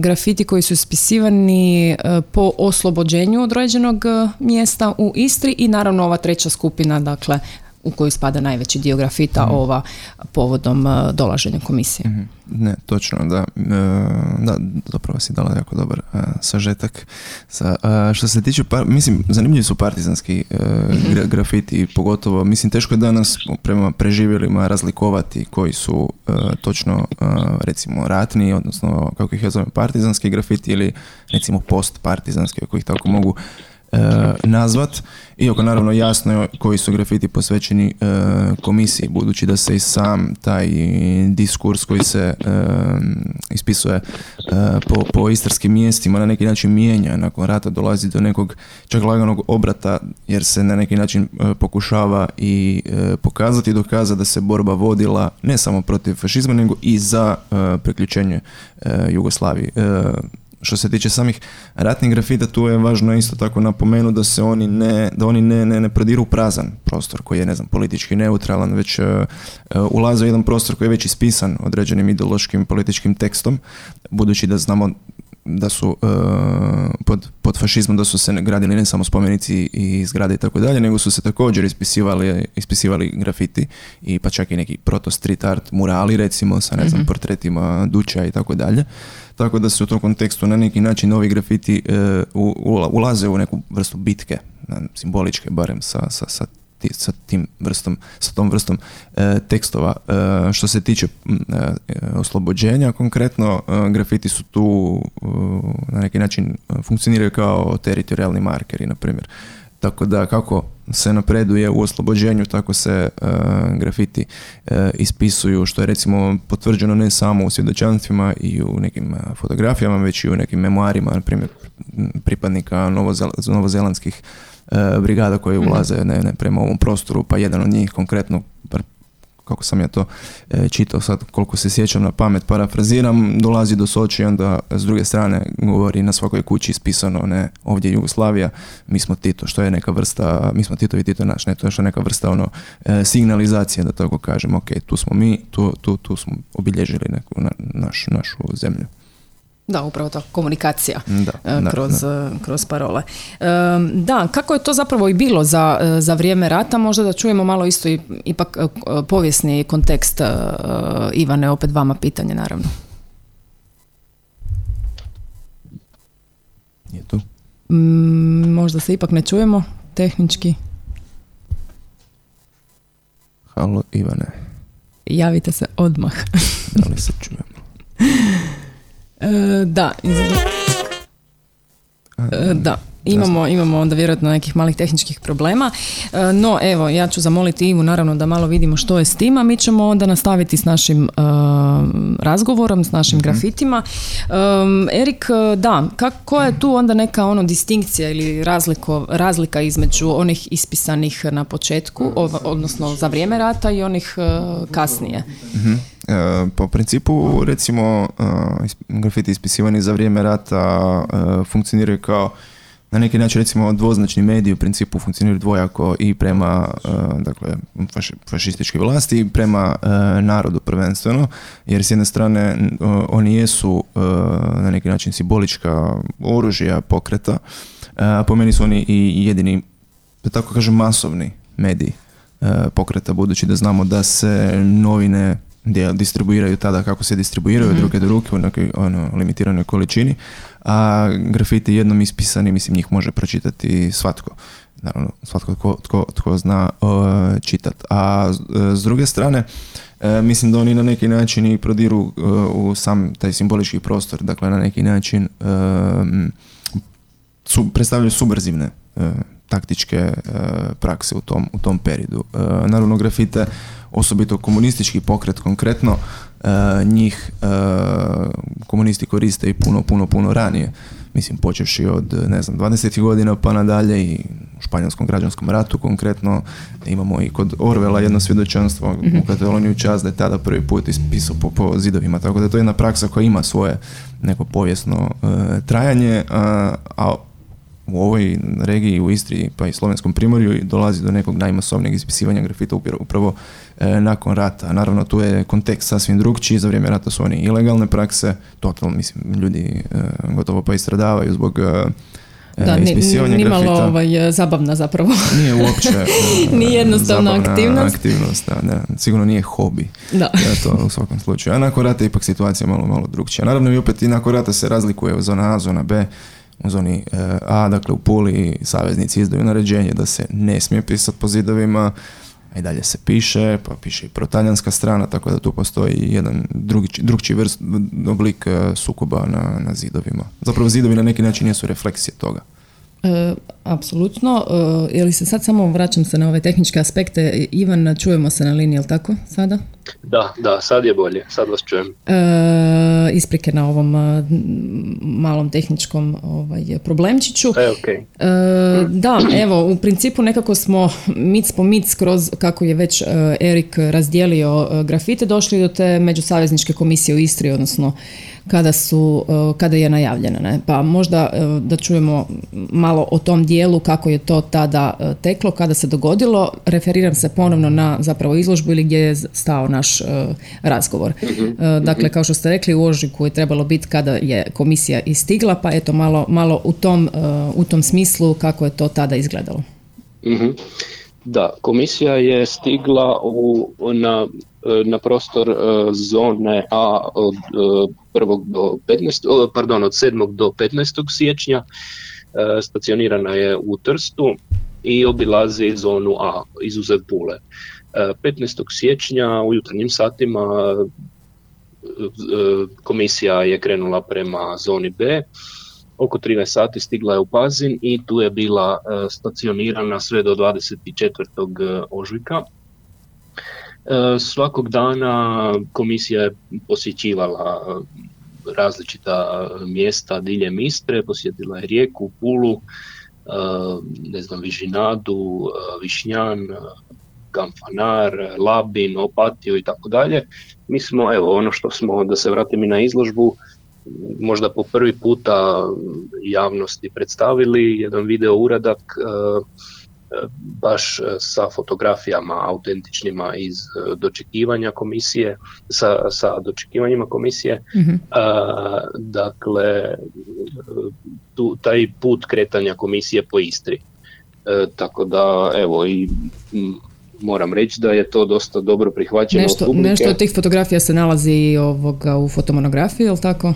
grafiti koji su ispisivani po oslobođenju određenog mjesta u Istri i naravno ova treća skupina, dakle u koju spada najveći dio grafita mhm. ova povodom dolaženja komisije.
Mhm. Ne, točno, da. E, da, zapravo si dala jako dobar uh, sažetak. Sa, što se tiče, par, mislim, zanimljivi su partizanski uh, grafiti, pogotovo, mislim, teško je danas prema preživjelima razlikovati koji su točno, recimo, ratni, odnosno, kako ih ja zovem, partizanski grafiti ili, recimo, post-partizanski, ako ih tako mogu E, nazvat, iako naravno jasno je koji su grafiti posvećeni e, komisiji, budući da se i sam taj diskurs koji se e, ispisuje po, po istarskim mjestima na neki način mijenja, nakon rata dolazi do nekog čak laganog obrata, jer se na neki način pokušava i pokazati i dokazati da se borba vodila ne samo protiv fašizma, nego i za priključenje Jugoslaviji što se tiče samih ratnih grafita, tu je važno isto tako napomenuti da se oni ne, da oni ne, ne, ne prodiru prazan prostor koji je, ne znam, politički neutralan, već uh, ulaze u jedan prostor koji je već ispisan određenim ideološkim političkim tekstom, budući da znamo da su e, pod, pod fašizmom da su se gradili ne samo spomenici i zgrade i tako dalje, nego su se također ispisivali, ispisivali grafiti i pa čak i neki proto street art murali recimo sa ne znam mhm. portretima duća i tako dalje. Tako da se u tom kontekstu na neki način ovi grafiti e, ulaze u neku vrstu bitke, simboličke barem sa, sa, sa sa tim vrstom, sa tom vrstom e, tekstova. E, što se tiče oslobođenja, konkretno grafiti su tu na neki način funkcioniraju kao teritorijalni markeri, na primjer. Tako da kako se napreduje u oslobođenju, tako se uh, grafiti uh, ispisuju, što je recimo potvrđeno ne samo u svjedočanstvima i u nekim uh, fotografijama, već i u nekim memoarima, na primjer pripadnika novozel novozelandskih brigada koje mhm. ulaze ne, ne, prema ovom prostoru, pa jedan od njih konkretno kako sam ja to e, čitao sad, koliko se sjećam na pamet, parafraziram, dolazi do Soči i onda s druge strane govori na svakoj kući ispisano, ne, ovdje je Jugoslavija, mi smo Tito, što je neka vrsta, mi smo Tito i Tito naš, ne, to je što neka vrsta ono, e, signalizacije, da tako kažem, ok, tu smo mi, tu, tu, tu smo obilježili neku na, naš, našu zemlju.
Da, upravo to, komunikacija
Da,
e,
da,
kroz, e, kroz parole. E, Da, kako je to zapravo i bilo za, za vrijeme rata, možda da čujemo malo isto i, ipak povijesni kontekst Ivane, opet vama pitanje naravno.
Je tu?
Mm, možda se ipak ne čujemo tehnički.
Halo Ivane,
Javite se odmah.
da li se čujemo?
E, da, izgleda- E, da. Imamo, imamo onda vjerojatno nekih malih tehničkih problema. E, No, evo, ja ću zamoliti Ivu naravno da malo vidimo što je s tim, a mi ćemo onda nastaviti s našim e, razgovorom, s našim grafitima. Um, Erik, da, kako koja je tu onda neka ono distinkcija ili razliko, razlika između onih ispisanih na početku, ova- odnosno za vrijeme rata i onih e, kasnije?
Mhm. E, po principu, recimo, is- grafiti ispisivani za vrijeme rata funkcioniraju kao na neki način recimo dvoznačni mediji u principu funkcioniraju dvojako i prema e, dakle faši- fašističkoj vlasti i prema e, narodu prvenstveno jer s jedne strane oni jesu e, na neki način simbolička oružja pokreta po meni su oni i jedini da tako kažem masovni mediji pokreta budući da znamo da se novine gdje distribuiraju tada kako se distribuiraju od ruke do ruke u nekoj ono, limitiranoj količini, a grafiti jednom ispisani, mislim, njih može pročitati svatko. Naravno, svatko tko, tko, tko zna uh, čitat. A s- s druge strane, e, mislim da oni na neki način i prodiru uh, u sam taj simbolički prostor, dakle na neki način su, predstavljaju subverzivne e, taktičke e, prakse u tom, u tom periodu. E, naravno grafite, osobito komunistički pokret konkretno, e, njih e, komunisti koriste i puno, puno, puno ranije. Mislim, počevši od, ne znam, 20. godina pa nadalje i u španjolskom građanskom ratu konkretno. Imamo i kod Orvela jedno svjedočanstvo u Kataloniju čas da je tada prvi put ispisao po, po zidovima. Tako da to je jedna praksa koja ima svoje neko povijesno e, trajanje, a, a u ovoj regiji, u Istri pa i slovenskom primorju dolazi do nekog najmasovnijeg ispisivanja grafita upravo nakon rata. Naravno tu je kontekst sasvim drugčiji, za vrijeme rata su oni ilegalne prakse, totalno mislim ljudi e, gotovo pa i stradavaju zbog e,
Da,
e,
ni,
ispisivanja
ni malo
grafita.
ovaj, zabavna zapravo.
Nije uopće e,
Nije jednostavna aktivnost.
aktivnost, da, da. sigurno nije hobi.
Da.
Ja, to u svakom slučaju. A nakon rata je ipak situacija malo, malo drugčija. Naravno i opet i nakon rata se razlikuje zona A, zona B. U zoni e, A, dakle u Puli, saveznici izdaju naređenje da se ne smije pisati po zidovima, i dalje se piše, pa piše i protaljanska strana, tako da tu postoji jedan drugi, vrst, oblik e, sukoba na, na zidovima. Zapravo zidovi na neki način jesu refleksije toga.
E, apsolutno. E, je li se sad samo vraćam se na ove tehničke aspekte. Ivan, čujemo se na liniji, jel tako sada?
Da, da, sad je bolje, sad vas čujem.
E, isprike na ovom e, malom tehničkom ovaj, problemčiću.
E, okej.
E, da, evo, u principu nekako smo mic po mic kroz, kako je već e, Erik razdijelio e, grafite, došli do te međusavezničke komisije u Istri, odnosno kada su, e, kada je najavljena. Ne? Pa možda e, da čujemo malo o tom dijelu kako je to tada e, teklo, kada se dogodilo. Referiram se ponovno na zapravo izložbu ili gdje je stao naš razgovor. E, dakle, kao što ste rekli, u ožujku je trebalo biti kada je komisija istigla, pa eto malo, malo u, tom, u tom smislu kako je to tada izgledalo.
Mhm. Da, komisija je stigla u, na, na prostor e, zone A od e, 1. do 15, o, pardon, od 7. do 15. siječnja. E, Stacionirana je u Trstu i obilazi zonu A, izuzev Pule. E, 15. siječnja u jutarnjim satima e, komisija je krenula prema zoni B. Oko 13 sati stigla je u Pazin i tu je bila e, stacionirana sve do 24. ožujka. E, Svakog dana komisija je posjećivala e, različita mjesta diljem Istre, posjetila je Rijeku, Pulu, e, ne znam, Vižinadu, e, Višnjan, e, Kamfanar, Labin, Opatiju i tako dalje. Mi smo, evo, ono što smo, da se vratim i na izložbu, možda po prvi puta javnosti predstavili jedan video uradak e, baš sa fotografijama autentičnima iz e, dočekivanja komisije, sa, sa dočekivanjima komisije.
Mhm.
A, dakle, tu, taj put kretanja komisije po Istri. E, tako da, evo, i m, moram reći da je to dosta dobro prihvaćeno od
Nešto,
publike.
nešto od tih fotografija se nalazi ovoga u fotomonografiji, jel tako?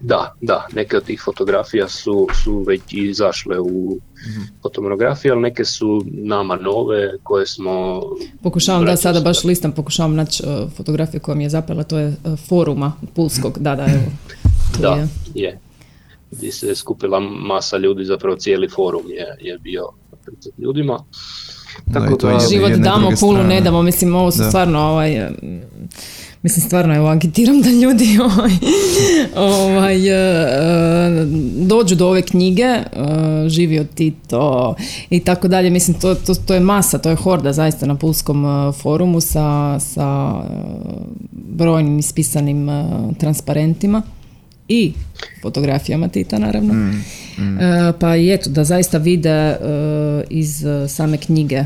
Da, da, neke od tih fotografija su, su već izašle u fotomonografiji, ali neke su nama nove koje smo...
Pokušavam, da, sada baš listam, pokušavam naći uh, fotografiju koja mi je zapela, to je uh, foruma Pulskog, da, da, evo.
Da,
je.
je. Gdje se skupila masa ljudi, zapravo cijeli forum je, je bio pred ljudima.
Da,
Tako
i to
da-
je jedne-
Život damo, pulu ne damo, mislim ovo su
Da.
stvarno ovaj, um, mislim stvarno evo agitiram da ljudi ovaj, ovaj, e, dođu do ove knjige, e, živi od Tito i tako dalje, mislim to, to, to je masa, to je horda zaista na Pulskom e, forumu sa, sa brojnim ispisanim transparentima i fotografijama Tita naravno. E, pa i eto da zaista vide iz same knjige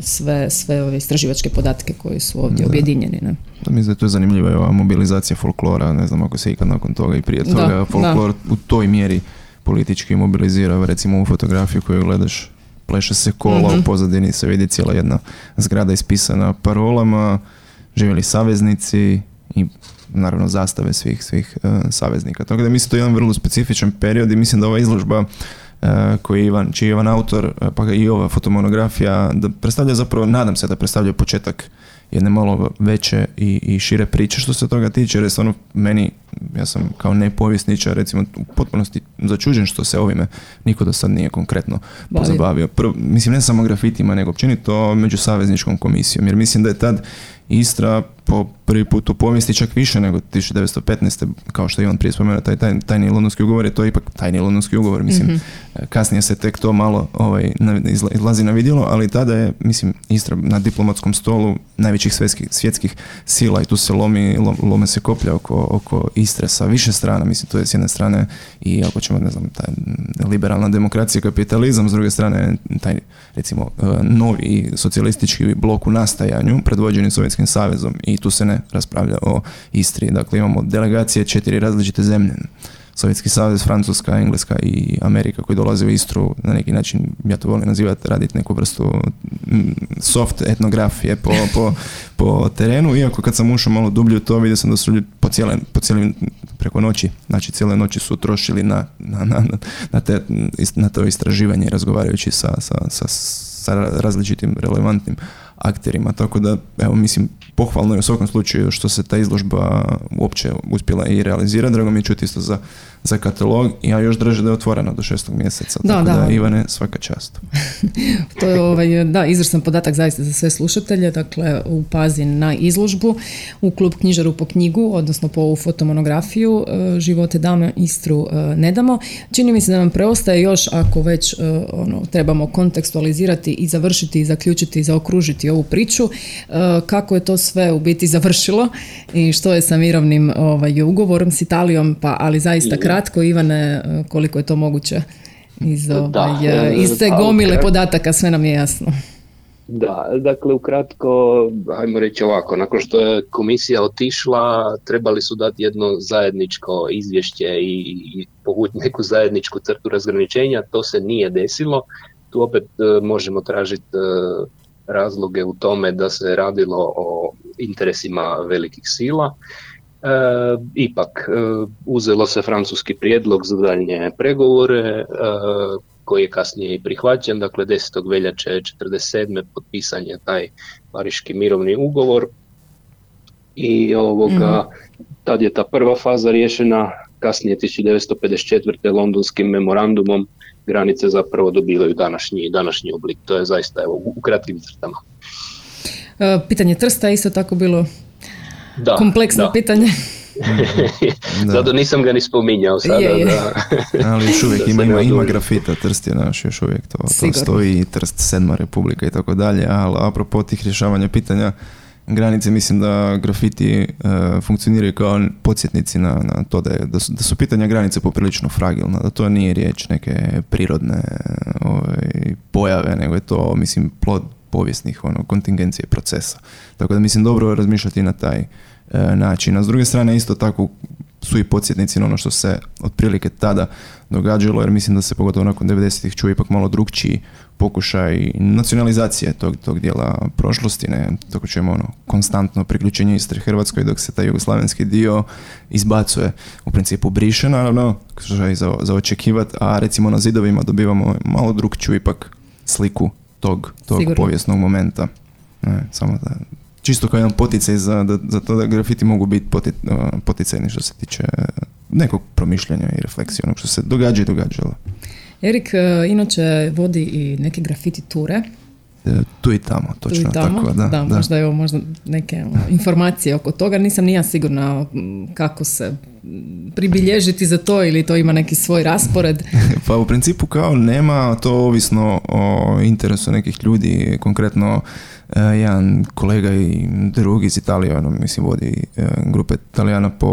sve, sve ove istraživačke podatke koji su ovdje objedinjeni. Ne?
Da, mislim da je to zanimljiva ova mobilizacija folklora, ne znam ako se ikad nakon toga i prije
Da,
toga
da.
folklor u toj mjeri politički mobilizira, recimo u fotografiju koju gledaš, pleše se kola,
Mhm.
u pozadini se vidi cijela jedna zgrada ispisana parolama, živjeli saveznici i naravno zastave svih, svih e, saveznika. Tako da mislim to je jedan vrlo specifičan period i mislim da ova izložba koji je Ivan, čiji je Ivan autor, e, pa i ova fotomonografija, da predstavlja zapravo, nadam se da predstavlja početak jedne malo veće i, i šire priče što se toga tiče, jer je stvarno meni, ja sam kao ne povjesničar, recimo u potpunosti začuđen što se ovime niko do sad nije konkretno
Bavio.
pozabavio. Prvo, mislim ne samo grafitima, nego općenito među savezničkom komisijom, jer mislim da je tad Istra po prvi put u povijesti čak više nego 1915. kao što je on prije spomenuo, taj, taj tajni londonski ugovor je to ipak tajni londonski ugovor, mislim,
Mhm.
kasnije se tek to malo ovaj, izlazi na vidjelo, ali tada je, mislim, Istra na diplomatskom stolu najvećih svjetskih, svjetskih sila i tu se lomi, lo- lome se koplja oko, oko Istre sa više strana, mislim, to je s jedne strane i ako ćemo, ne znam, taj liberalna demokracija, kapitalizam, s druge strane taj, recimo, eh, novi socijalistički blok u nastajanju, predvođeni Sovjetskim savezom i tu se ne raspravlja o Istri. Dakle, imamo delegacije četiri različite zemlje. Sovjetski savez, Francuska, Engleska i Amerika koji dolaze u Istru na neki način, ja to volim nazivati, raditi neku vrstu mm, soft etnografije po, po, po terenu, iako kad sam ušao malo dublje u to vidio sam da su ljudi po, cijele, po cijelim, preko noći, znači cijele noći su trošili na, na, na, na, te, na to istraživanje razgovarajući sa, sa, sa, sa različitim relevantnim akterima, tako da evo mislim pohvalno je u svakom slučaju što se ta izložba uopće uspjela i realizira, drago mi je čuti isto za, za katalog, ja još držim da je otvorena do šestog mjeseca,
Da,
tako
da.
da, Ivane svaka čast.
To je ovaj, da, izvrstan podatak zaista za sve slušatelje, dakle u pazi na izložbu u klub knjižaru po knjigu, odnosno po ovu fotomonografiju e, Živote dame Istru e, ne damo. Čini mi se da nam preostaje još ako već e, ono, trebamo kontekstualizirati i završiti i zaključiti i zaokružiti ovu priču, kako je to sve u biti završilo i što je sa mirovnim ovaj, ugovorom s Italijom, pa ali zaista kratko Ivane, koliko je to moguće iz, ovaj,
e,
iz te gomile
ukratko-
podataka, sve nam je jasno.
Da, dakle ukratko, ajmo reći ovako, nakon što je komisija otišla, trebali su dati jedno zajedničko izvješće i, i povući neku zajedničku crtu razgraničenja, to se nije desilo. Tu opet e, možemo tražiti e, razloge u tome da se radilo o interesima velikih sila. E, ipak, e, uzelo se francuski prijedlog za daljnje pregovore, e, koji je kasnije i prihvaćen, dakle 10. veljače 47. potpisan je taj pariški mirovni ugovor i ovoga, tad je ta prva faza riješena, kasnije 1954. londonskim memorandumom granice zapravo dobivaju današnji, današnji oblik. To je zaista evo, u kratkim crtama.
E, Pitanje Trsta je isto tako bilo
Da,
kompleksno
da.
pitanje.
Da.
Zato nisam ga ni spominjao sada.
Je, je.
Da.
Ali još uvijek ima, ima, ima grafita, Trst je naš još uvijek to, to stoji, Trst sedma republika i tako dalje, ali apropo tih rješavanja pitanja granice, mislim da grafiti e, funkcioniraju kao podsjetnici na, na to da, je, da, su, da su pitanja granice poprilično fragilna, da to nije riječ neke prirodne ovaj, pojave, nego je to, mislim, plod povijesnih ono, kontingencije procesa. Tako da mislim dobro razmišljati na taj e, način. A s druge strane isto tako su i podsjetnici na ono što se otprilike tada događalo, jer mislim da se pogotovo nakon 90-ih čuje ipak malo drugčiji pokušaj nacionalizacije tog, tog dijela prošlosti, ne, tako čujemo ono konstantno priključenje Istre Hrvatskoj dok se taj jugoslavenski dio izbacuje, u principu briše naravno, što je za, za očekivati, a recimo na zidovima dobivamo malo drugčiju ipak sliku tog, tog
Sigurno.
povijesnog momenta. Ne, samo da, čisto kao jedan poticaj za, da, za to da grafiti mogu biti poti, poticajni što se tiče nekog promišljanja i refleksije onog što se događa i događalo.
Erik e, inače vodi i neke grafiti ture.
E, tu i tamo,
tu i
točno
tamo.
tako, da. da.
možda evo možda neke ono, informacije oko toga. Nisam ni ja sigurna kako se pribilježiti za to ili to ima neki svoj raspored.
Pa u principu kao nema to ovisno o interesu nekih ljudi, konkretno jedan kolega i drug iz Italije, ono, mislim, vodi e, grupe Italijana po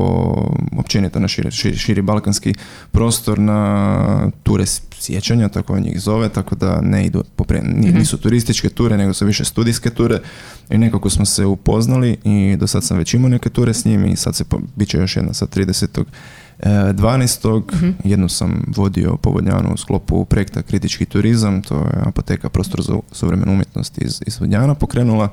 općenito na širi, širi, širi balkanski prostor na ture sjećanja, tako on njih zove, tako da ne idu, popre, ni- nisu turističke ture, nego su više studijske ture i nekako smo se upoznali i do sad sam već imao neke ture s njim i sad se, po, bit će još jedna sa 30. E, 12. jednu sam vodio po Vodnjanu u sklopu projekta Kritički turizam, to je apoteka prostor za suvremenu umjetnost iz, iz Vodnjana pokrenula,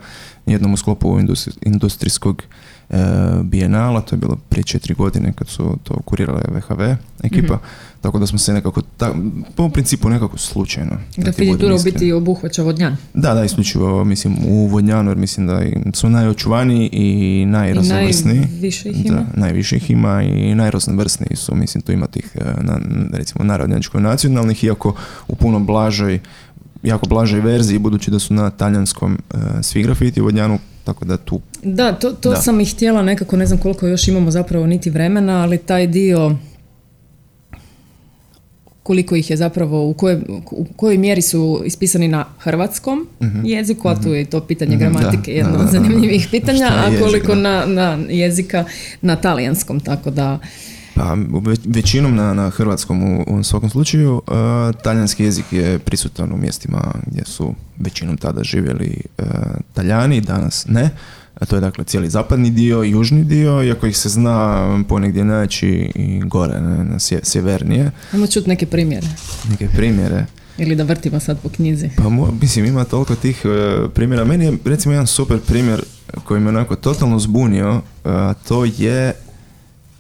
jednom u sklopu industri- industrijskog e, bijenala, to je bilo prije četiri godine kad su to kurirale VHV ekipa, tako da smo se nekako, ta, po principu nekako slučajno. da ti
Grafiti
budem
tura u biti obuhvaća vodnjan.
Da, da, isključivo, mislim, u Vodnjanu, jer mislim da i- su najočuvaniji i najraznovrsniji.
najviše ih ima.
Da, najviše ih ima i najraznovrsniji su, mislim, tu ima tih, e, na, recimo, narodnjačko-nacionalnih, iako u puno blažoj, jako blažoj verziji, budući da su na talijanskom e, svi grafiti u Vodnjanu, tako da tu.
Da, to, to
Da.
sam i htjela nekako, ne znam koliko još imamo zapravo niti vremena, ali taj dio koliko ih je zapravo, u kojoj, u kojoj mjeri su ispisani na hrvatskom jeziku, a tu je i to pitanje
Mhm,
gramatike,
da,
jedno od zanimljivih pitanja,
je
a
jezik,
koliko
da.
na, na jezika na talijanskom, tako da
Pa ve- većinom na, na hrvatskom u, u svakom slučaju, uh, talijanski jezik je prisutan u mjestima gdje su većinom tada živjeli uh, taljani, danas ne. A to je dakle cijeli zapadni dio južni dio, iako ih se zna ponegdje naći i gore, ne, na sje- sjevernije.
ajmo čuti neke primjere.
Neke primjere.
Ili da vrtimo sad po knjizi.
Pa mislim ima toliko tih e, primjera. Meni je recimo jedan super primjer koji me onako totalno zbunio, a to je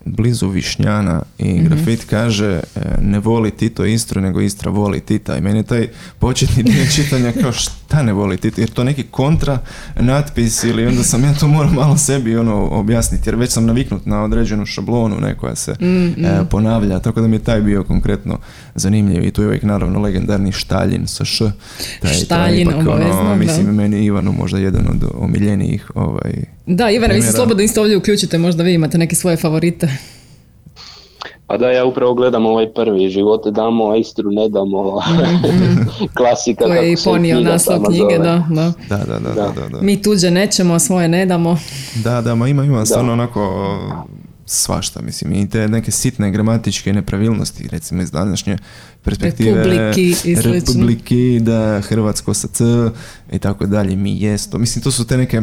blizu Višnjana i grafit kaže e, ne voli Tito Istru nego Istra voli Tita. I meni je taj početni dio čitanja kao šta ne voli Tito? Jer to neki kontra natpis ili onda sam ja to morao malo sebi ono objasniti jer već sam naviknut na određenu šablonu ne, koja se e, ponavlja tako da mi je taj bio konkretno zanimljiv i tu je uvijek naravno legendarni Štaljin sa š taj, taj
Štaljin,
ipak, ono,
obavezno, da.
mislim meni je Ivanu možda jedan od omiljenijih ovaj,
Da, Ivane, vi se slobodno isto ovdje uključite, možda vi imate neke svoje favorite.
Pa da, ja upravo gledam ovaj prvi, živote damo, a Istru ne damo. Klasika
Koji je i ponio naslov knjige,
zove.
da, da.
da, da, da, da, da, da.
Mi tuđe nećemo, a svoje ne damo.
Da, da, ma ima, ima stvarno onako svašta, mislim, i te neke sitne gramatičke nepravilnosti, recimo iz današnje perspektive.
Republiki i.
Republiki, da, Hrvatsko sa C i tako dalje, mi jesto. Mislim, to su te neke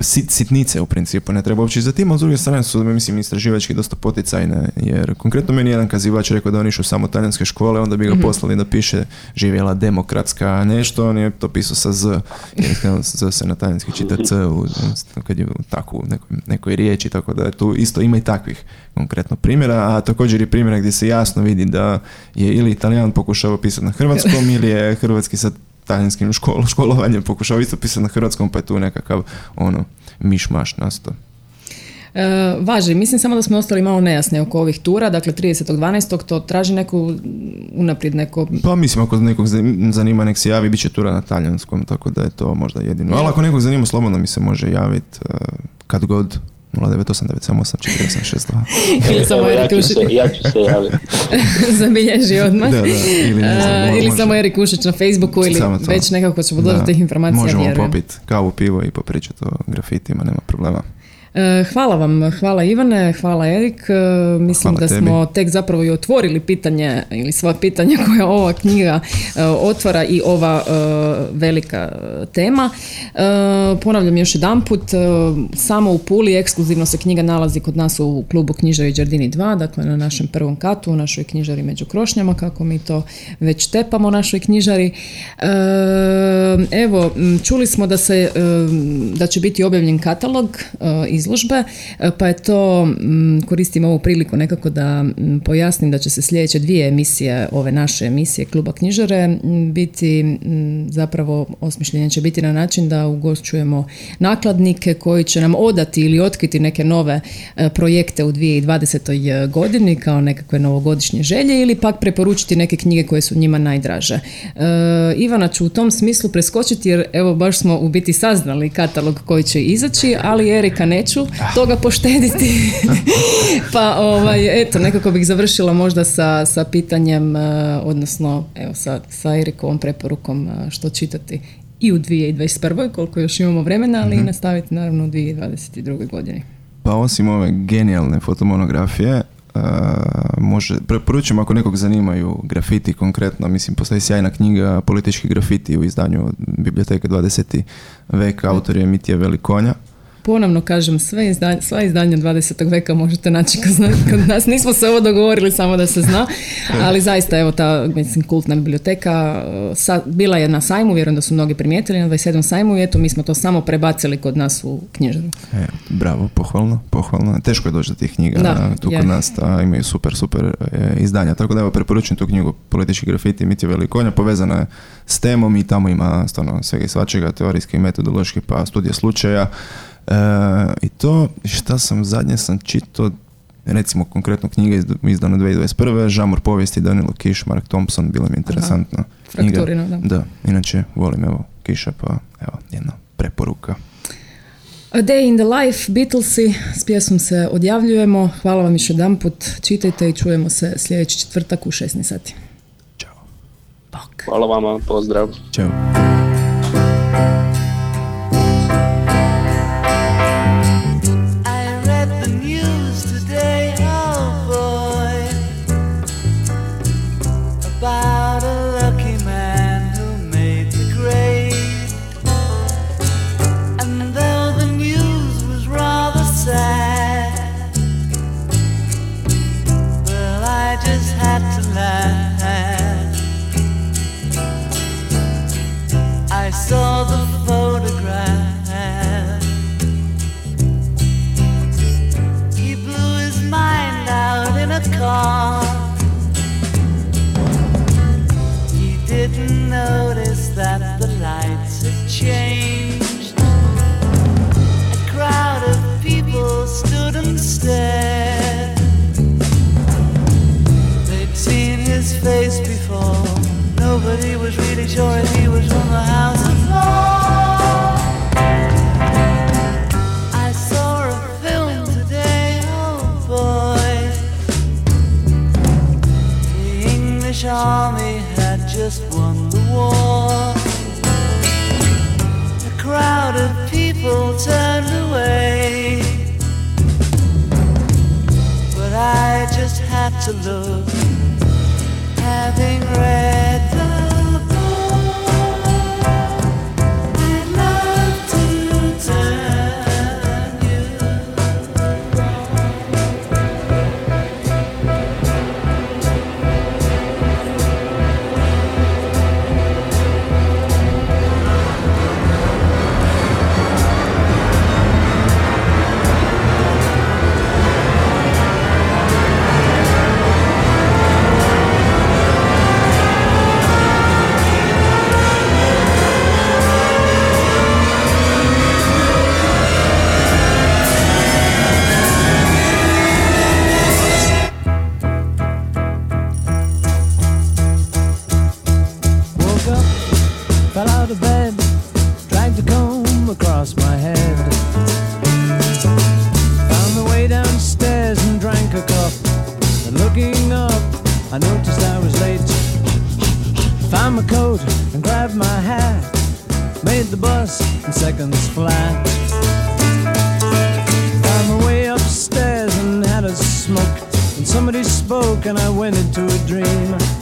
sit, sitnice u principu, ne treba uopće za tim, a s druge strane su, mislim, istraživački dosta poticajne, jer konkretno meni je jedan kazivač rekao da on išao samo talijanske škole, onda bi ga poslali da piše živjela demokratska nešto, on je to pisao sa Z, jer Z se na talijanski čita C u, kad je u takvu u nekoj, nekoj riječi, tako da tu isto ima i takvih konkretno primjera, a također i primjera gdje se jasno vidi da je ili Italijan pokušao pisati na hrvatskom ili je hrvatski sa talijanskim škol, školovanjem pokušao isto pisati na hrvatskom, pa je tu nekakav ono miš-maš nastao.
E, važi, mislim samo da smo ostali malo nejasni oko ovih tura, dakle 30.12. to traži neku unaprijed neko
Pa mislim ako nekog zan- zanima nek se javi, bit će tura na talijanskom, tako da je to možda jedino. Ali ako nekog zanima slobodno mi se može javiti kad god 098 978 482.
Ili samo Erik Ušić.
ja ću se javiti.
Zabilježi odmah.
Da, da, ili ne znam,
A,
mo-
ili
može.
samo Erik Ušić na Facebooku ili već nekako ćemo doći do
Da.
tih informacija,
Možemo
vjerujem.
popit kavu, pivo i popričati o grafitima, nema problema.
E, Hvala vam, hvala Ivane, hvala Erik. E, Mislim
Hvala
da
tebi.
smo tek zapravo i otvorili pitanje ili sva pitanja koja ova knjiga e, otvara i ova velika tema. Ponavljam još jedanput, samo u Puli ekskluzivno se knjiga nalazi kod nas u klubu Knjižari Đardini 2, dakle na našem prvom katu, u našoj knjižari među krošnjama, kako mi to već tepamo našoj knjižari. Evo, čuli smo da se da će biti objavljen katalog e, izložbe, e, pa je to m, koristim ovu priliku nekako da m, pojasnim da će se sljedeće dvije emisije, ove naše emisije Kluba knjižare, m, biti zapravo osmišljenje će biti na način da ugošćujemo nakladnike koji će nam odati ili otkriti neke nove e, projekte u 2020. godini kao nekakve novogodišnje želje ili pak preporučiti neke knjige koje su njima najdraže. E, Ivana ću u tom smislu preskočiti jer evo baš smo u biti saznali katalog koji će izaći, ali Erika neću toga poštediti. pa ovaj, eto, nekako bih završila možda sa, sa pitanjem, e, odnosno evo sa, sa Erikovom preporukom e, što čitati i u 2021. koliko još imamo vremena, ali i nastaviti naravno u 2022. godini.
Pa osim ove genijalne fotomonografije, uh, može, preporučujem ako nekog zanimaju grafiti konkretno, mislim postoji sjajna knjiga Politički grafiti u izdanju Biblioteke 20. veka, autor je Mitija Velikonja.
Ponovno kažem, sve izdanja, sva izdanja 20. veka možete naći kod nas. Nismo se ovo dogovorili samo da se zna, ali zaista evo ta mislim, kultna biblioteka uh, sa, bila je na sajmu, vjerujem da su mnogi primijetili, na 27. sajmu i eto mi smo to samo prebacili kod nas u knjižaru.
E, bravo, pohvalno, pohvalno. Teško je doći do tih knjiga
Da,
tu
je.
kod nas, a imaju super, super e, izdanja. Tako da evo, preporučujem tu knjigu Politički grafiti Mitija Velikonja, povezana je s temom i tamo ima stvarno svega i svačega, teorijski i metodološki, pa studija slučaja. E, I to, šta sam zadnje sam čitao, recimo konkretno knjiga iz- izdana 2021. Žamor povijesti Danilo Kiš, Mark Thompson, bilo mi je interesantno. Knjiga-
Frakturino, da.
Da, inače volim evo Kiša, pa evo, jedna preporuka.
A Day in the Life, Beatlesi, s pjesmom se odjavljujemo. Hvala vam još jedanput, čitajte i čujemo se sljedeći četvrtak u 16 sati.
Hvala vama, pozdrav.
Ćao.
To look, having read the bus in seconds flat. Found my way upstairs and had a smoke. And somebody spoke and I went into a dream.